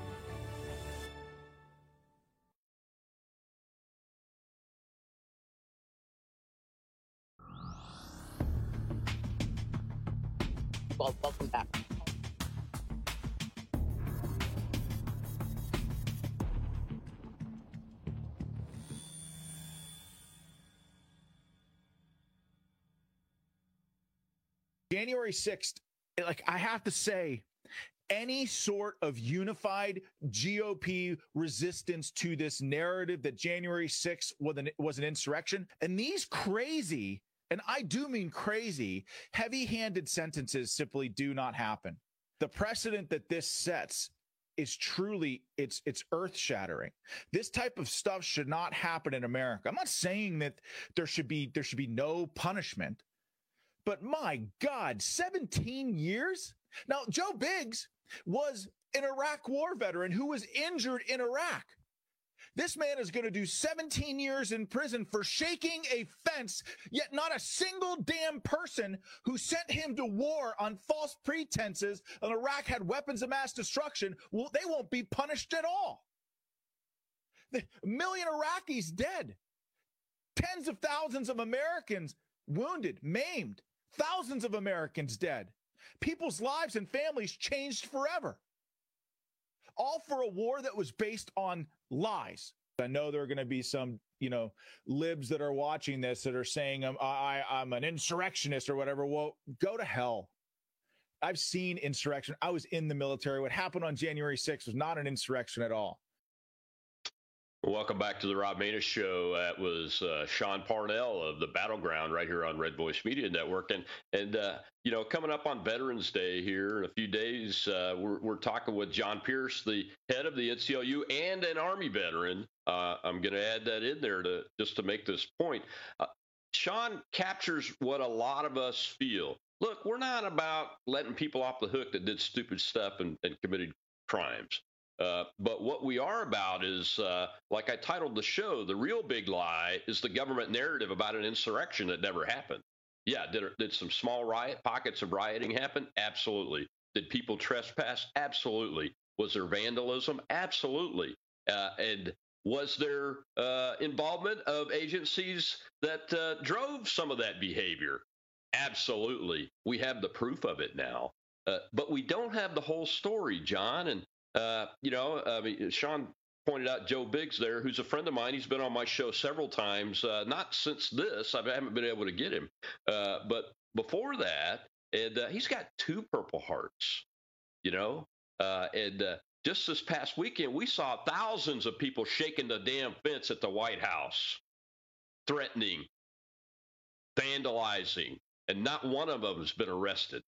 G: Well, welcome back.
P: January 6th, like I have to say, any sort of unified GOP resistance to this narrative that January 6th was an, was an insurrection. And these crazy, and I do mean crazy, heavy handed sentences simply do not happen. The precedent that this sets is truly it's it's earth shattering. This type of stuff should not happen in America. I'm not saying that there should be there should be no punishment. But my God, 17 years? Now, Joe Biggs was an Iraq war veteran who was injured in Iraq. This man is going to do 17 years in prison for shaking a fence, yet not a single damn person who sent him to war on false pretenses and Iraq had weapons of mass destruction, well, they won't be punished at all. The million Iraqis dead, tens of thousands of Americans wounded, maimed, thousands of Americans dead. People's lives and families changed forever. All for a war that was based on lies. I know there are going to be some, you know, libs that are watching this that are saying um, I'm I, I'm an insurrectionist or whatever. Well, go to hell. I've seen insurrection. I was in the military. What happened on January 6th was not an insurrection at all.
E: Welcome back to the Rob Maness Show. That was uh, Sean Parnell of the Battleground right here on Red Voice Media Network. And, and uh, you know, coming up on Veterans Day here in a few days, uh, we're, we're talking with John Pierce, the head of the NCLU and an Army veteran. Uh, I'm going to add that in there to just to make this point. Uh, Sean captures what a lot of us feel. Look, we're not about letting people off the hook that did stupid stuff and, and committed crimes. Uh, but what we are about is, uh, like I titled the show, the real big lie is the government narrative about an insurrection that never happened. Yeah, did, did some small riot pockets of rioting happen? Absolutely. Did people trespass? Absolutely. Was there vandalism? Absolutely. Uh, and was there uh, involvement of agencies that uh, drove some of that behavior? Absolutely. We have the proof of it now. but we don't have the whole story, John. And uh, you know, I mean, Sean pointed out Joe Biggs there, who's a friend of mine. He's been on my show several times, uh, not since this. I haven't been able to get him, uh, but before that, and uh, he's got two Purple Hearts. You know, uh, and uh, just this past weekend, we saw thousands of people shaking the damn fence at the White House, threatening, vandalizing, and not one of them has been arrested.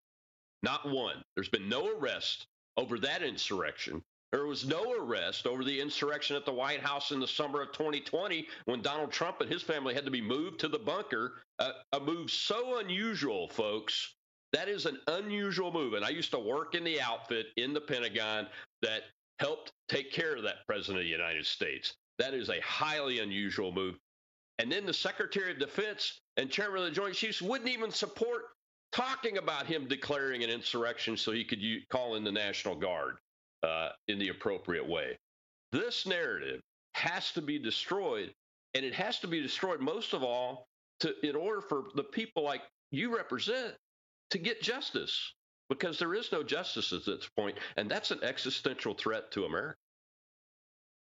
E: Not one. There's been no arrest over that insurrection. There was no arrest over the insurrection at the White House in the summer of 2020 when Donald Trump and his family had to be moved to the bunker. Uh, a move so unusual, folks. That is an unusual move. And I used to work in the outfit in the Pentagon that helped take care of that president of the United States. That is a highly unusual move. And then the Secretary of Defense and Chairman of the Joint Chiefs wouldn't even support talking about him declaring an insurrection so he could call in the National Guard uh, in the appropriate way. This narrative has to be destroyed, and it has to be destroyed most of all to in order for the people like you represent to get justice, because there is no justice at this point, and that's an existential threat to America.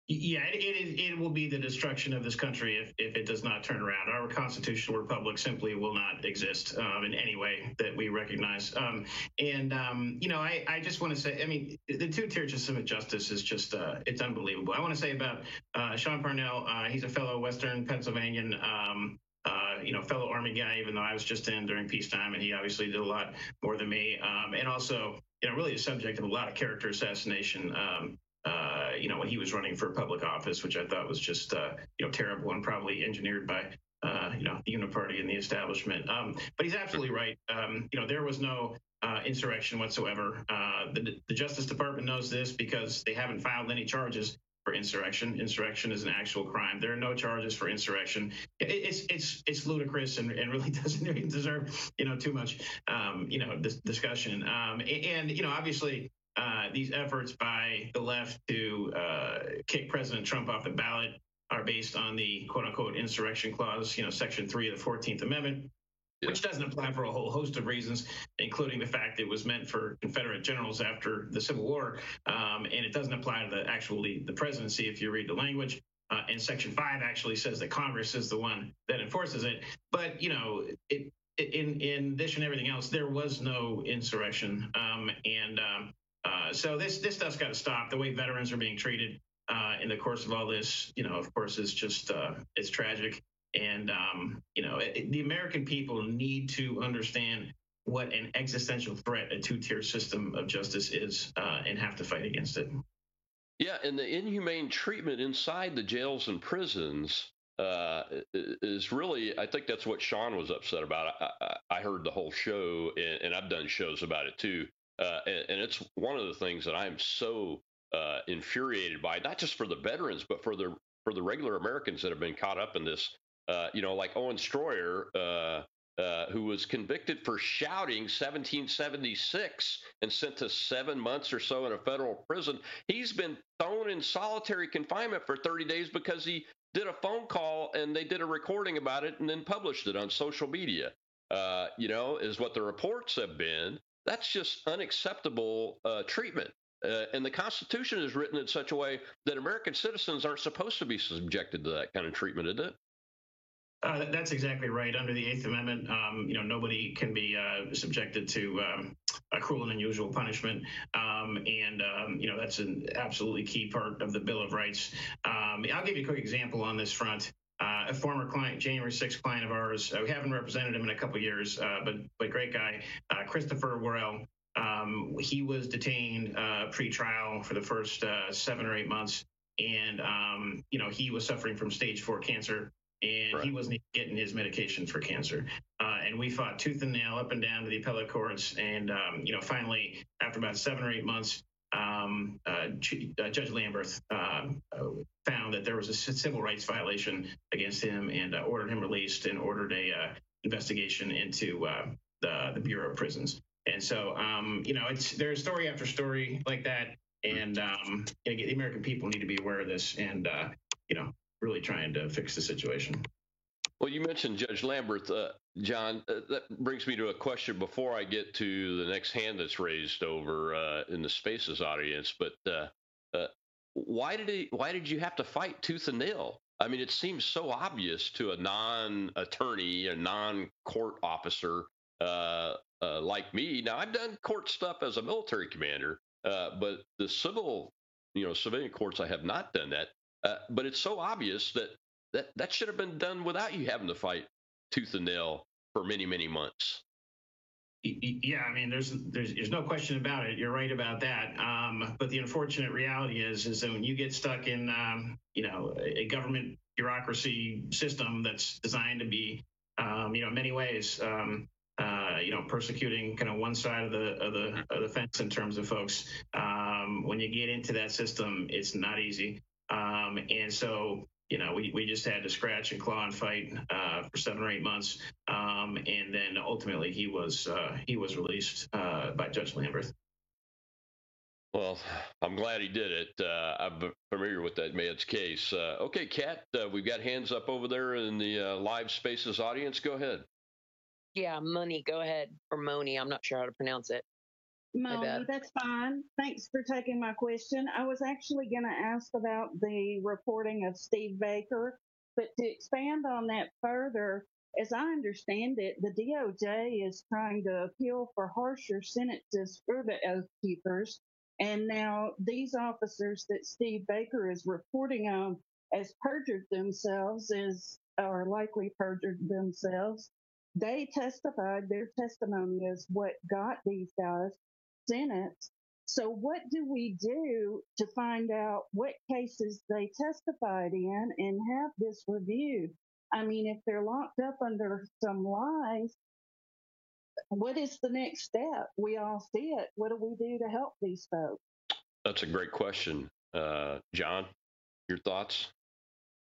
F: Yeah, it, it, it will be the destruction of this country if, if it does not turn around. Our constitutional republic simply will not exist um, in any way that we recognize. Um, and, um, you know, I, I just want to say, I mean, the two tier system of justice is just, uh, it's unbelievable. I want to say about uh, Sean Parnell, uh, he's a fellow Western Pennsylvanian. Um, uh, you know, fellow Army guy, even though I was just in during peacetime, and he obviously did a lot more than me. Um, and also, you know, really a subject of a lot of character assassination. Um, uh, you know, when he was running for public office, which I thought was just, uh, you know, terrible and probably engineered by, uh, you know, the Uniparty and the establishment. Um, but he's absolutely right. Um, you know, there was no uh, insurrection whatsoever. Uh, the, the Justice Department knows this because they haven't filed any charges for insurrection. Insurrection is an actual crime. There are no charges for insurrection. It's it's it's ludicrous and, and really doesn't deserve you know too much um, you know discussion. Um, and you know obviously uh, these efforts by the left to uh, kick President Trump off the ballot are based on the quote unquote insurrection clause, you know, section three of the 14th Amendment, yeah. which doesn't apply for a whole host of reasons, including the fact it was meant for Confederate generals after the Civil War. Um, and it doesn't apply to the actually the presidency if you read the language. Uh, and Section 5 actually says that Congress is the one that enforces it. But, you know, it, in, in addition to everything else, there was no insurrection. Um, and um, uh, so this this stuff's got to stop. The way veterans are being treated uh, in the course of all this, you know, of course, is just uh, it's tragic. And um, you know, it, the American people need to understand what an existential threat a two-tier system of justice is, uh, and have to fight against it.
E: Yeah, and the inhumane treatment inside the jails and prisons uh, is really, I think that's what Sean was upset about. I, I, I heard the whole show, and, and, I've done shows about it too. Uh, and, and, it's one of the things that I'm so uh, infuriated by, not just for the veterans, but for the for the regular Americans that have been caught up in this. Uh, you know, like Owen Shroyer, uh, uh, who was convicted for shouting 1776 and sent to seven months or so in a federal prison. He's been thrown in solitary confinement for 30 days because he did a phone call and they did a recording about it and then published it on social media. You know, is what the reports have been. That's just unacceptable uh, treatment. Uh, and the Constitution is written in such a way that American citizens aren't supposed to be subjected to that kind of treatment, isn't it?
F: Uh, that's exactly right. Under the Eighth Amendment, um, you know, nobody can be uh, subjected to um, a cruel and unusual punishment, um, and um, you know that's an absolutely key part of the Bill of Rights. Um, I'll give you a quick example on this front uh, a former client, January 6th client of ours. Uh, we haven't represented him in a couple years, uh, but but great guy, uh, Christopher Worrell. Um, he was detained uh, pre-trial for the first uh, seven or eight months, and um, you know he was suffering from stage four cancer, and right. he wasn't getting his medication for cancer. and we fought tooth and nail up and down to the appellate courts, and um, you know finally, after about seven or eight months, um, uh, uh, Judge Lamberth uh, found that there was a civil rights violation against him and uh, ordered him released and ordered a uh, investigation into uh, the, the Bureau of Prisons. And so, um, you know, it's there's story after story like that, and um, the American people need to be aware of this, and you know, really trying to fix the situation.
E: Well, you mentioned Judge Lamberth, uh, John. Uh, that brings me to a question before I get to the next hand that's raised over uh, in the Spaces audience. But uh, uh, why did he? Why did you have to fight tooth and nail? I mean, it seems so obvious to a non-attorney, a non-court officer uh, uh, like me. Now, I've done court stuff as a military commander, but the civil, you know, civilian courts, I have not done that. But it's so obvious that that that should have been done without you having to fight tooth and nail for many, many months.
F: Yeah, I mean, there's there's there's no question about it. You're right about that. Um, but the unfortunate reality is is that when you get stuck in um, you know a government bureaucracy system that's designed to be um, you know in many ways um, uh, you know persecuting kind of one side of the of the of the fence in terms of folks. Um, when you get into that system, it's not easy. Um, and so you know, we, we just had to scratch and claw and fight uh, for seven or eight months, um, and then ultimately he was uh, he was released uh, by Judge Lamberth.
E: Well, I'm glad he did it. Uh, I'm familiar with that man's case. Uh, okay, Kat, uh, we've got hands up over there in the live spaces audience. Go ahead.
G: Yeah, Money. Go ahead, or Moni. I'm not sure how to pronounce it.
O: No, that's fine. Thanks for taking my question. I was actually going to ask about the reporting of Steve Baker, but to expand on that further, as I understand it, the DOJ is trying to appeal for harsher sentences for the Oath Keepers. And now these officers that Steve Baker is reporting on as perjured themselves is or likely perjured themselves. They testified, their testimony is what got these guys sentence. So, what do we do to find out what cases they testified in and have this reviewed? I mean, if they're locked up under some lies, what is the next step? We all see it. What do we do to help these folks?
E: That's a great question. Uh, John, your thoughts?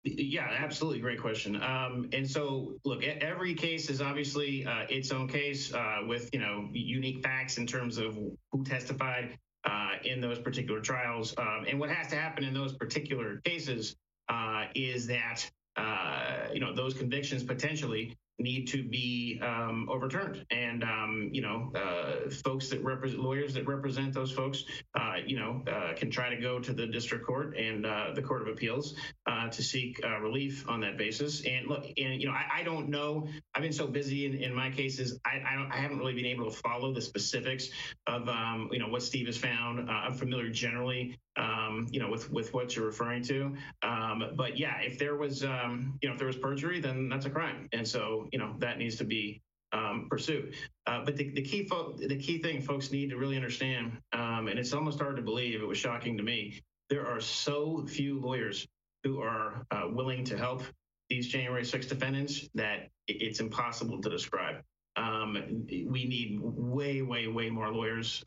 F: Yeah, absolutely. Great question. Um, and so, look, every case is obviously uh, its own case uh, with, you know, unique facts in terms of who testified uh, in those particular trials. Um, and what has to happen in those particular cases uh, is that, uh, you know, those convictions potentially need to be um, overturned. And um, you know, uh, folks that represent lawyers that represent those folks, uh, you know, uh, can try to go to the district court and uh, the court of appeals uh, to seek uh, relief on that basis. And look, and you know, I, I don't know. I've been so busy in, in my cases, I, I, don't, I haven't really been able to follow the specifics of um, you know what Steve has found. I'm familiar generally um, you know, with with what you're referring to. Um, but yeah, if there was, um, you know, if there was perjury, then that's a crime, and so you know that needs to be um, pursued. Uh, but the, the key fo- the key thing folks need to really understand, um, and it's almost hard to believe, it was shocking to me. There are so few lawyers who are uh, willing to help these January 6 defendants that it's impossible to describe. Um, we need way, way, way more lawyers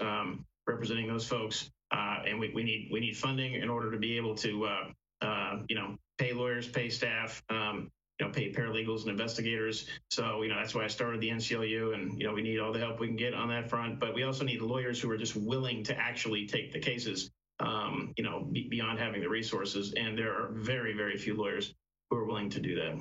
F: representing those folks uh, and we, we need we need funding in order to be able to uh, uh, you know pay lawyers, pay staff, um, you know, pay paralegals and investigators. So you know that's why I started the NCLU, and you know we need all the help we can get on that front. But we also need lawyers who are just willing to actually take the cases. Um, you know, be, beyond having the resources, and there are very very few lawyers who are willing to do that.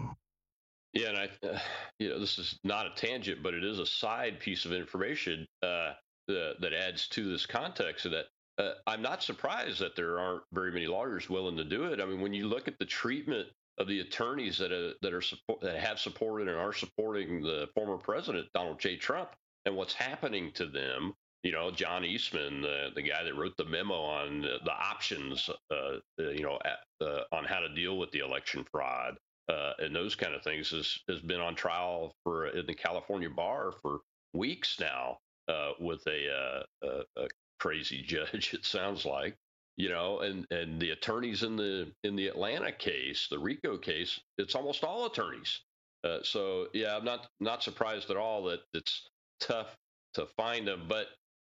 E: Yeah, and I, uh, you know, this is not a tangent, but it is a side piece of information uh, that adds to this context. That uh, I'm not surprised that there aren't very many lawyers willing to do it. I mean, when you look at the treatment of the attorneys that are, that are support, that have supported and are supporting the former president Donald J. Trump and what's happening to them, you know, John Eastman, the the guy that wrote the memo on the, the options, uh, uh you know, at, uh, on how to deal with the election fraud uh, and those kind of things, has has been on trial for in the California bar for weeks now. Uh, with a, uh, a, crazy judge. It sounds like you know, and and the attorneys in the in the Atlanta case, the RICO case, it's almost all attorneys. Uh, so yeah, I'm not not surprised at all that it's tough to find them. But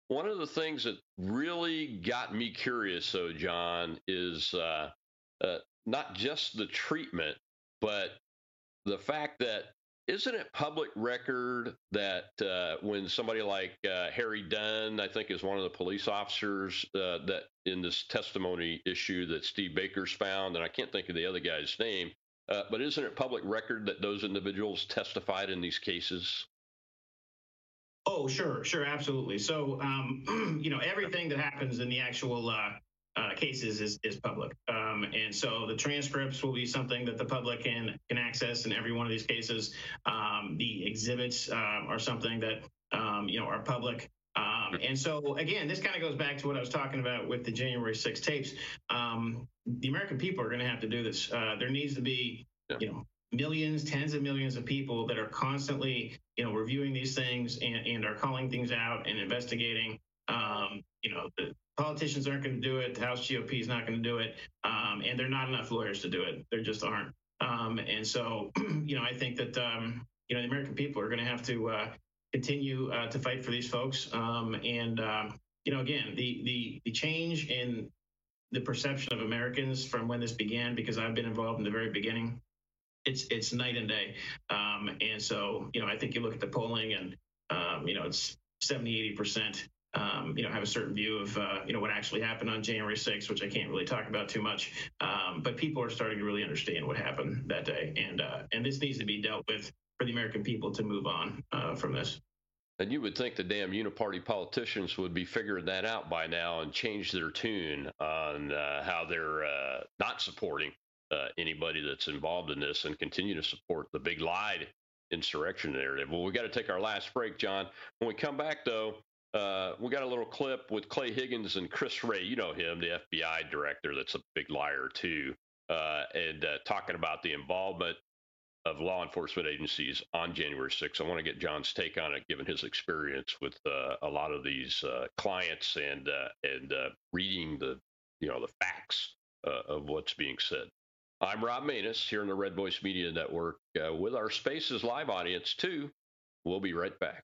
E: one of the things that really got me curious, though, John, is uh, uh, not just the treatment, but the fact that isn't it public record that uh, when somebody like uh, Harry Dunn, I think is one of the police officers uh, that in this testimony issue that Steve Baker's found, and I can't think of the other guy's name, uh, but isn't it public record that those individuals testified in these cases?
F: Oh, sure, sure, absolutely. So, um, you know, everything that happens in the actual uh, cases is, is public. Um, and so the transcripts will be something that the public can can access in every one of these cases. Um, the exhibits uh, are something that um, you know are public. Um, and so again, this kind of goes back to what I was talking about with the January 6 tapes. Um, the American people are going to have to do this. Uh, there needs to be, you know, millions, tens of millions of people that are constantly, you know, reviewing these things and, and are calling things out and investigating. Um, you know, the politicians aren't going to do it. The House GOP is not going to do it. Um, and there are not enough lawyers to do it. There just aren't. Um, and so, you know, I think that, um, you know, the American people are going to have to uh, continue uh, to fight for these folks. Um, and, um, you know, again, the, the, the change in the perception of Americans from when this began, because I've been involved in the very beginning, it's it's night and day. Um, and so, you know, I think you look at the polling and, um, you know, it's 70, 80 percent um, you know, have a certain view of, uh, you know, what actually happened on January 6th, which I can't really talk about too much. Um, but people are starting to really understand what happened that day, and uh, and this needs to be dealt with for the American people to move on uh, from this.
E: And you would think the damn uniparty politicians would be figuring that out by now and change their tune on uh, how they're uh, not supporting uh, anybody that's involved in this and continue to support the big lie insurrection narrative. Well, we got to take our last break, John. When we come back, though, uh, we got a little clip with Clay Higgins and Chris Wray. You know him, the FBI director. That's a big liar too, uh, and uh, talking about the involvement of law enforcement agencies on January 6th. I want to get John's take on it, given his experience with uh, a lot of these uh, clients and uh, and reading the you know the facts of what's being said. I'm Rob Maness here in the Red Voice Media Network with our Spaces live audience too. We'll be right back.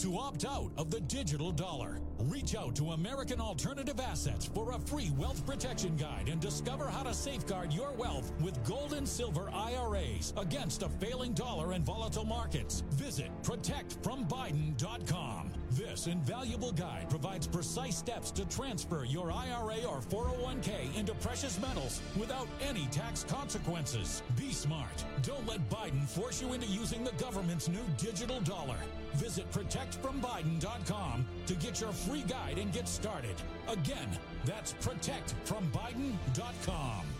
Q: to opt out of the digital dollar. Reach out to American Alternative Assets for a free wealth protection guide and discover how to safeguard your wealth with gold and silver IRAs against a failing dollar and volatile markets. Visit protectfrombiden.com. This invaluable guide provides precise steps to transfer your IRA or 401k into precious metals without any tax consequences. Be smart. Don't let Biden force you into using the government's new digital dollar. Visit protectfrombiden.com to get your free guide and get started. Again, that's protectfrombiden.com.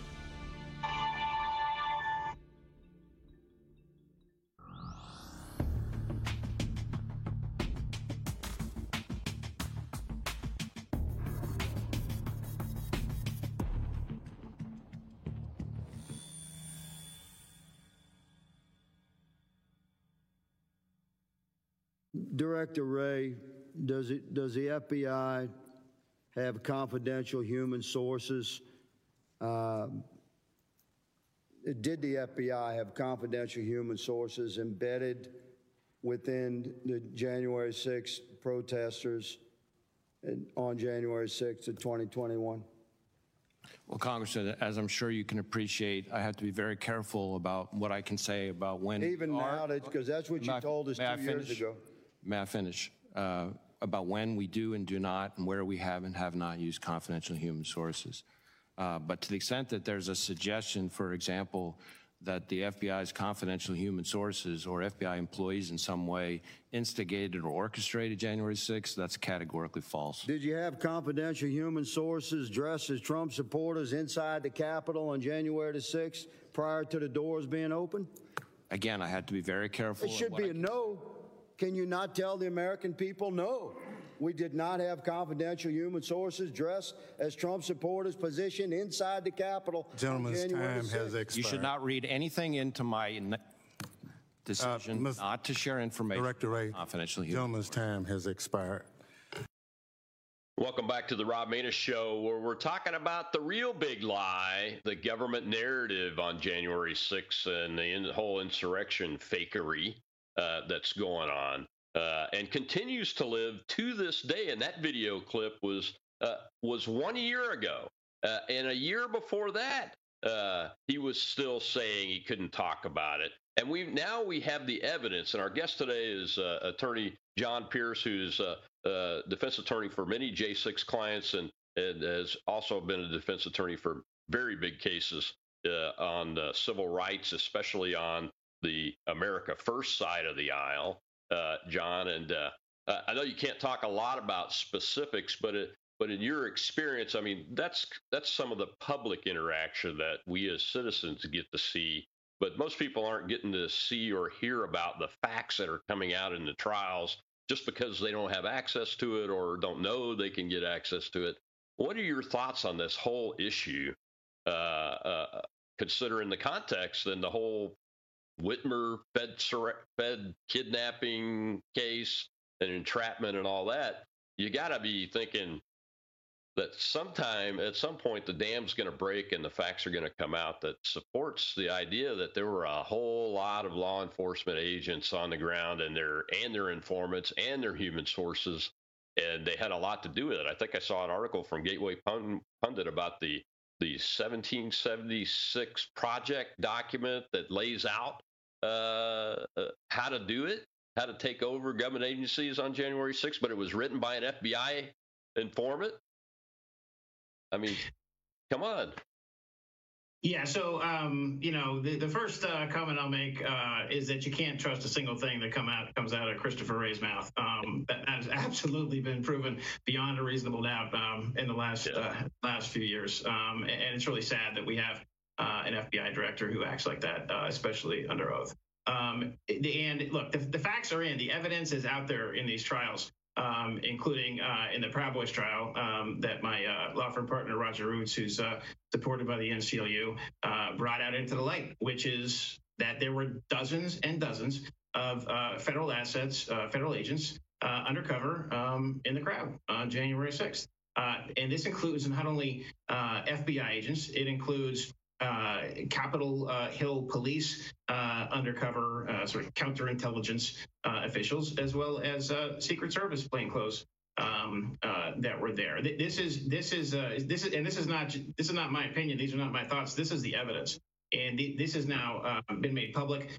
R: Director Wray, does it does the FBI have confidential human sources? Uh, did the FBI have confidential human sources embedded within the January 6th protesters on January 6th of 2021?
S: Well, Congressman, as I'm sure you can appreciate, I have to be very careful about what I can say about when.
R: Even now, because that's what you told us two years ago.
S: May I finish? Uh, about when we do and do not, and where we have and have not used confidential human sources. Uh, but to the extent that there's a suggestion, for example, that the FBI's confidential human sources or FBI employees in some way instigated or orchestrated January 6th, that's categorically false.
R: Did you have confidential human sources dressed as Trump supporters inside the Capitol on January the 6th prior to the doors being open?
S: Again, I had to be very careful.
R: It should be a no. Can you not tell the American people no? We did not have confidential human sources dressed as Trump supporters positioned inside the Capitol.
T: Gentleman's time has expired.
S: You should not read anything into my decision uh, not to share information.
T: Director Wray,
S: confidential human.
T: Gentleman's time has expired.
E: Welcome back to the Rob Maness Show, where we're talking about the real big lie, the government narrative on January 6th and the whole insurrection fakery uh, that's going on uh, and continues to live to this day. And that video clip was uh, was one year ago. Uh, and a year before that, uh, he was still saying he couldn't talk about it. And we now we have the evidence. And our guest today is uh, Attorney John Pierce, who's a uh, defense attorney for many J6 clients and, and, has also been a defense attorney for very big cases uh, on civil rights, especially on the America First side of the aisle, John. And I know you can't talk a lot about specifics, but it, but in your experience, I mean, that's that's some of the public interaction that we as citizens get to see. But most people aren't getting to see or hear about the facts that are coming out in the trials just because they don't have access to it or don't know they can get access to it. What are your thoughts on this whole issue, uh, uh, considering the context and the whole Whitmer Fed, Fed kidnapping case and entrapment and all that? You got to be thinking, that sometime at some point the dam's going to break and the facts are going to come out that supports the idea that there were a whole lot of law enforcement agents on the ground and their and their informants and their human sources and they had a lot to do with it. I think I saw an article from Gateway Pundit about the the 1776 project document that lays out uh, uh, how to do it, how to take over government agencies on January 6th, but it was written by an FBI informant I mean, come on.
F: Yeah, so um, you know, the, the first uh, comment I'll make uh, is that you can't trust a single thing that come out comes out of Christopher Wray's mouth. Um, that has absolutely been proven beyond a reasonable doubt um, in the last uh, last few years, um, and, and, it's really sad that we have uh, an FBI director who acts like that, uh, especially under oath. Um, and look, the, the facts are in, the evidence is out there in these trials um, including uh, in the Proud Boys trial um, that my uh, law firm partner Roger Roots, who's uh, supported by the NCLU, uh, brought out into the light, which is that there were dozens and dozens of uh, federal assets, uh, federal agents undercover um, in the crowd on January 6th. and this includes not only FBI agents, it includes uh, Capitol uh, Hill police uh, undercover uh, sort of counterintelligence uh, officials, as well as uh, Secret Service plainclothes um, that were there. This is this is this is and this is not this is not my opinion. These are not my thoughts. This is the evidence. And this has now been made public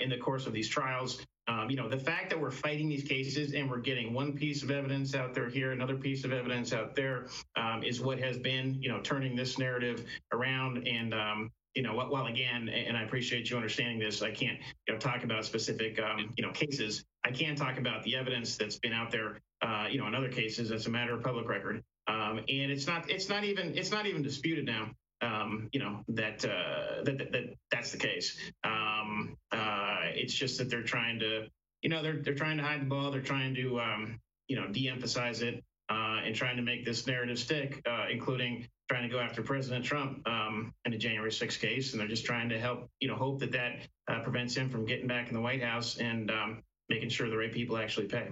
F: in the course of these trials. Um, you know, the fact that we're fighting these cases and we're getting one piece of evidence out there here, another piece of evidence out there, um, is what has been, you know, turning this narrative around. And, um, you know, while again, and I appreciate you understanding this, I can't, you know, talk about specific, um, you know, cases. I can talk about the evidence that's been out there, uh, you know, in other cases. It's a matter of public record, um, and it's not, it's not even, it's not even disputed now um, you know that, uh, that, that, that that's the case. Um, uh, it's just that they're trying to, you know, they're they're trying to hide the ball. They're trying to, um, you know, de-emphasize it uh, and trying to make this narrative stick, uh, including trying to go after President Trump um, in the January 6th case. And they're just trying to help, you know, hope that that uh, prevents him from getting back in the White House and um, making sure the right people actually pay.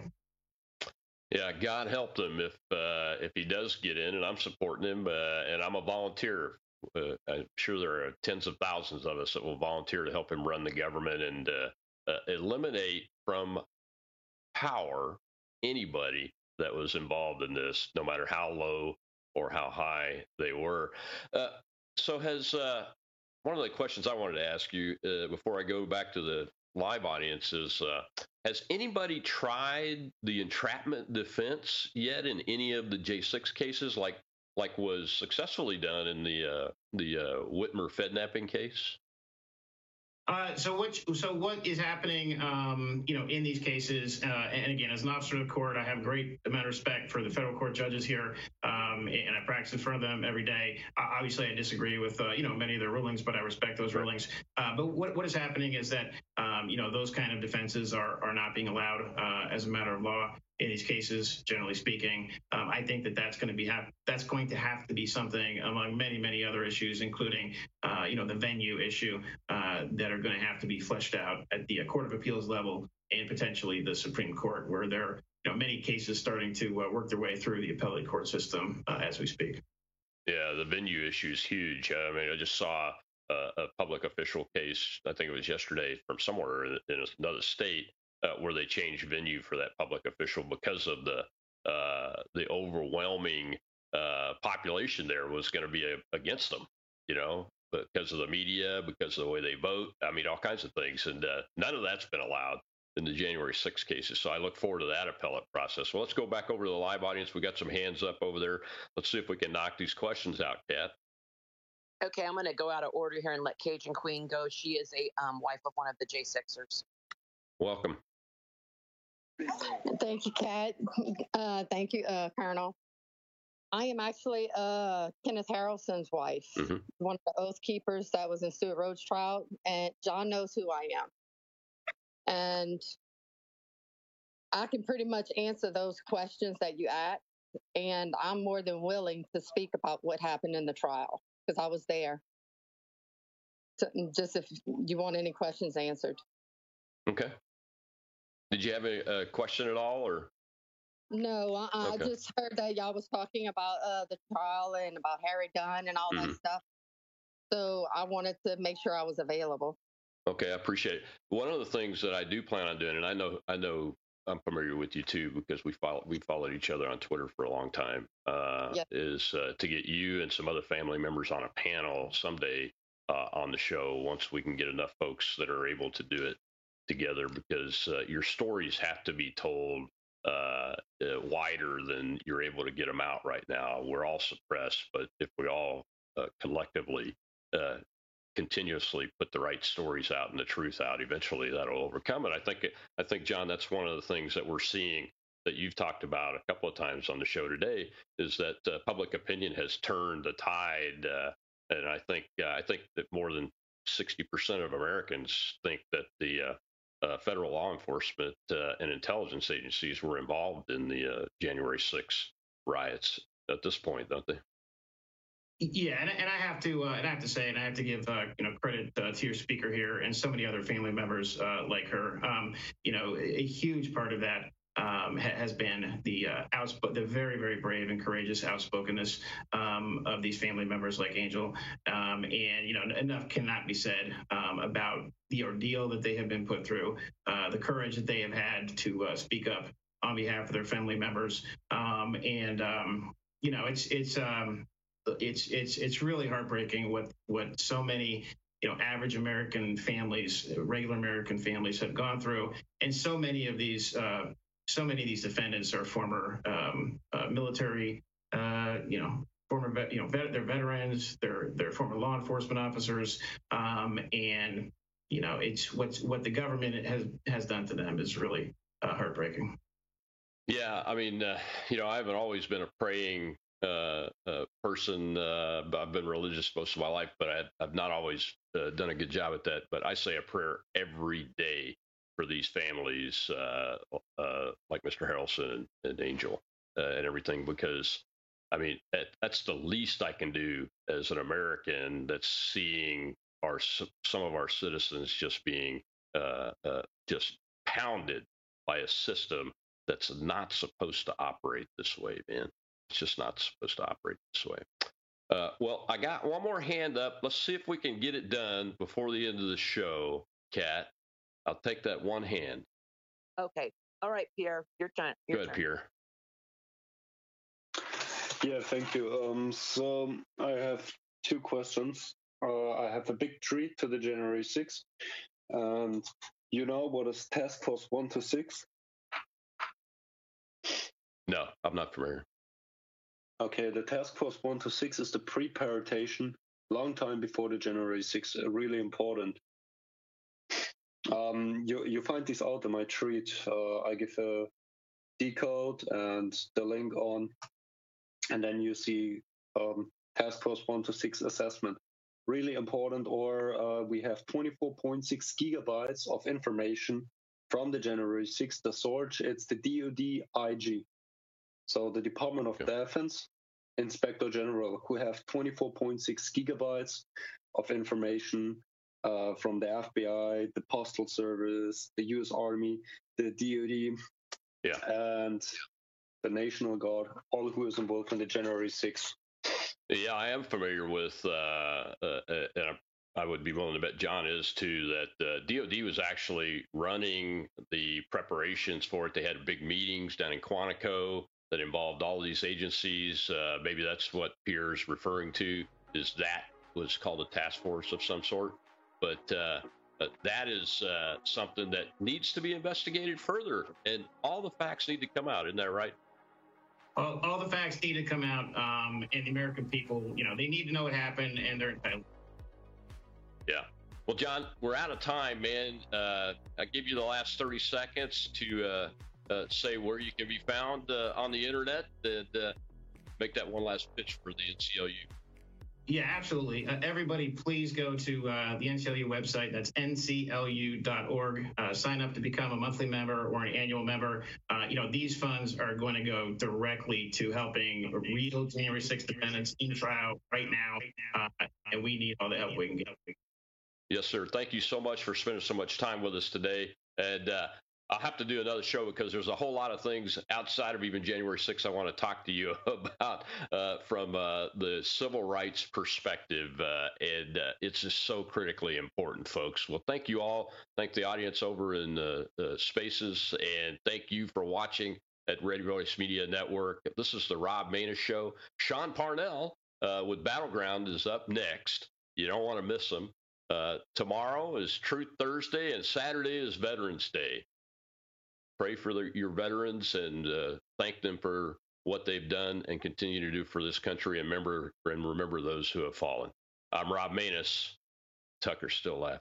E: Yeah, God help him if uh, if he does get in, and I'm supporting him, uh, and I'm a volunteer uh, I'm sure there are tens of thousands of us that will volunteer to help him run the government and uh, uh, eliminate from power anybody that was involved in this, no matter how low or how high they were. Uh, so, has uh, one of the questions I wanted to ask you uh, before I go back to the live audience is has anybody tried the entrapment defense yet in any of the J6 cases? Like like was successfully done in the uh, the uh, Whitmer Fednapping case?
F: Uh, so what? So what is happening? Um, you know, in these cases, uh, and again, as an officer of the court, I have a great amount of respect for the federal court judges here, um, and I practice in front of them every day. obviously, I disagree with uh, you know many of their rulings, but I respect those rulings. Uh, but what what is happening is that um, you know those kind of defenses are are not being allowed uh, as a matter of law in these cases, generally speaking. Um, I think that that's going to be have, that's going to have to be something among many many other issues, including uh, you know the venue issue uh, that are going to have to be fleshed out at the uh, Court of Appeals level and potentially the Supreme Court, where there are you know, many cases starting to uh, work their way through the appellate court system uh, as we speak.
E: Yeah, the venue issue is huge. I mean, I just saw a, a public official case. I think it was yesterday from somewhere in another state uh, where they changed venue for that public official because of the uh, the overwhelming uh, population there was going to be a, against them, you know, because of the media, because of the way they vote. I mean, all kinds of things. And uh, none of that's been allowed in the January 6 cases. So I look forward to that appellate process. Well, let's go back over to the live audience. We got some hands up over there. Let's see if we can knock these questions out, Kat.
G: Okay, I'm going to go out of order here and let Cajun Queen go. She is a um, wife of one of the J6ers.
E: Welcome.
U: Thank you, Kat. Uh, thank you, uh, Colonel. I am actually uh, Kenneth Harrelson's wife, mm-hmm. one of the oath keepers that was in Stewart Rhodes' trial, and John knows who I am. And I can pretty much answer those questions that you asked, and I'm more than willing to speak about what happened in the trial because I was there. So, just if you want any questions answered.
E: Okay. Did you have a, a question at all, or?
U: No, uh, okay. I just heard that y'all was talking about uh, the trial and about Harry Dunn and all mm-hmm. that stuff. So I wanted to make sure I was available.
E: Okay, I appreciate it. One of the things that I do plan on doing, and I know I know I'm familiar with you too because we follow we followed each other on Twitter for a long time. Uh, yep. Is uh, to get you and some other family members on a panel someday uh, on the show once we can get enough folks that are able to do it together because uh, your stories have to be told uh, uh, wider than you're able to get them out right now. We're all suppressed, but if we all uh, collectively uh, continuously put the right stories out and the truth out, eventually that'll overcome it. I think I think John, that's one of the things that we're seeing that you've talked about a couple of times on the show today is that uh, public opinion has turned the tide, and I think I think that more than 60% of Americans think that the uh, federal law enforcement uh, and intelligence agencies were involved in the uh, January 6 riots at this point, don't they?
F: Yeah, and, and I have to uh, and I have to say, and I have to give uh, you know credit uh, to your speaker here and so many other family members like her. Um, you know, a huge part of that um, ha- has been the uh, outsp- the very very brave and courageous outspokenness um, of these family members like Angel, um, and you know enough cannot be said um, about the ordeal that they have been put through, uh, the courage that they have had to uh, speak up on behalf of their family members, um, and um, you know it's it's it's it's it's really heartbreaking what what so many you know average American families, regular American families have gone through, and so many of these uh, so many of these defendants are former um, uh, military, uh, you know, former, vet, you know, vet, they're veterans, they're they're former law enforcement officers, um, and you know, it's what's what the government has has done to them is really uh, heartbreaking.
E: Yeah, I mean, uh, you know, I haven't always been a praying uh, uh, person. I've been religious most of my life, but I, have not always done a good job at that. But I say a prayer every day for these families, uh, uh, like Mr. Harrelson and, Angel uh, and everything, because I mean that, that's the least I can do as an American that's seeing our some of our citizens just being uh, uh, just pounded by a system that's not supposed to operate this way, man. It's just not supposed to operate this way. Uh, well, I got one more hand up. Let's see if we can get it done before the end of the show, Kat. I'll take that one hand.
G: Okay. All right, Pierre, your turn.
E: Your Go ahead, Pierre.
V: Yeah, thank you. Um, so I have two questions. Uh, I have a big treat to the January 6th. And you know what is Task Force 1 to 6?
E: No, I'm not familiar.
V: Okay, the Task Force 1 to 6 is the preparation long time before the January 6th, really important. Um, you you find this out in my tweet. Uh, I give a decode and the link on, and then you see um, task force one to six assessment. Really important. Or uh, we have 24.6 gigabytes of information from the January 6th. The source it's the DoD IG, so the Department of Defense Inspector General, who have 24.6 gigabytes of information uh, from the FBI, the Postal Service, the U.S. Army, the DoD,
E: yeah.
V: and the National Guard, all who was involved in the January 6th.
E: Yeah, I am familiar with, uh, uh, uh, and I would be willing to bet John is too, that uh, DoD was actually running the preparations for it. They had big meetings down in Quantico that involved all these agencies. Uh, maybe that's what Pierre's referring to. Is that was called a task force of some sort? But uh, that is uh, something that needs to be investigated further, and all the facts need to come out. Isn't that right?
F: All, all the facts need to come out, um, and the American people, you know, they need to know what happened, and they're entitled.
E: Yeah. Well, John, we're out of time, man. Uh, I give you the last 30 seconds to uh, uh, say where you can be found uh, on the internet and uh, make that one last pitch for the NCLU.
F: Yeah, absolutely. Uh, everybody, please go to uh, the NCLU website. That's nclu.org. Uh, sign up to become a monthly member or an annual member. Uh, you know, these funds are going to go directly to helping real January 6th defendants in trial right now. Uh, and we need all the help we can get.
E: Yes, sir. Thank you so much for spending so much time with us today. And uh, I'll have to do another show because there's a whole lot of things outside of even January 6th I want to talk to you about uh, from uh, the civil rights perspective. Uh, and uh, it's just so critically important, folks. Well, thank you all. Thank the audience over in the, spaces. And thank you for watching at Red Voice Media Network. This is the Rob Maness Show. Sean Parnell uh, with Battleground is up next. You don't want to miss him. Uh, tomorrow is Truth Thursday, and Saturday is Veterans Day pray for your veterans and uh, thank them for what they've done and continue to do for this country and remember and remember those who have fallen. I'm Rob Maness. Tucker's still laughing.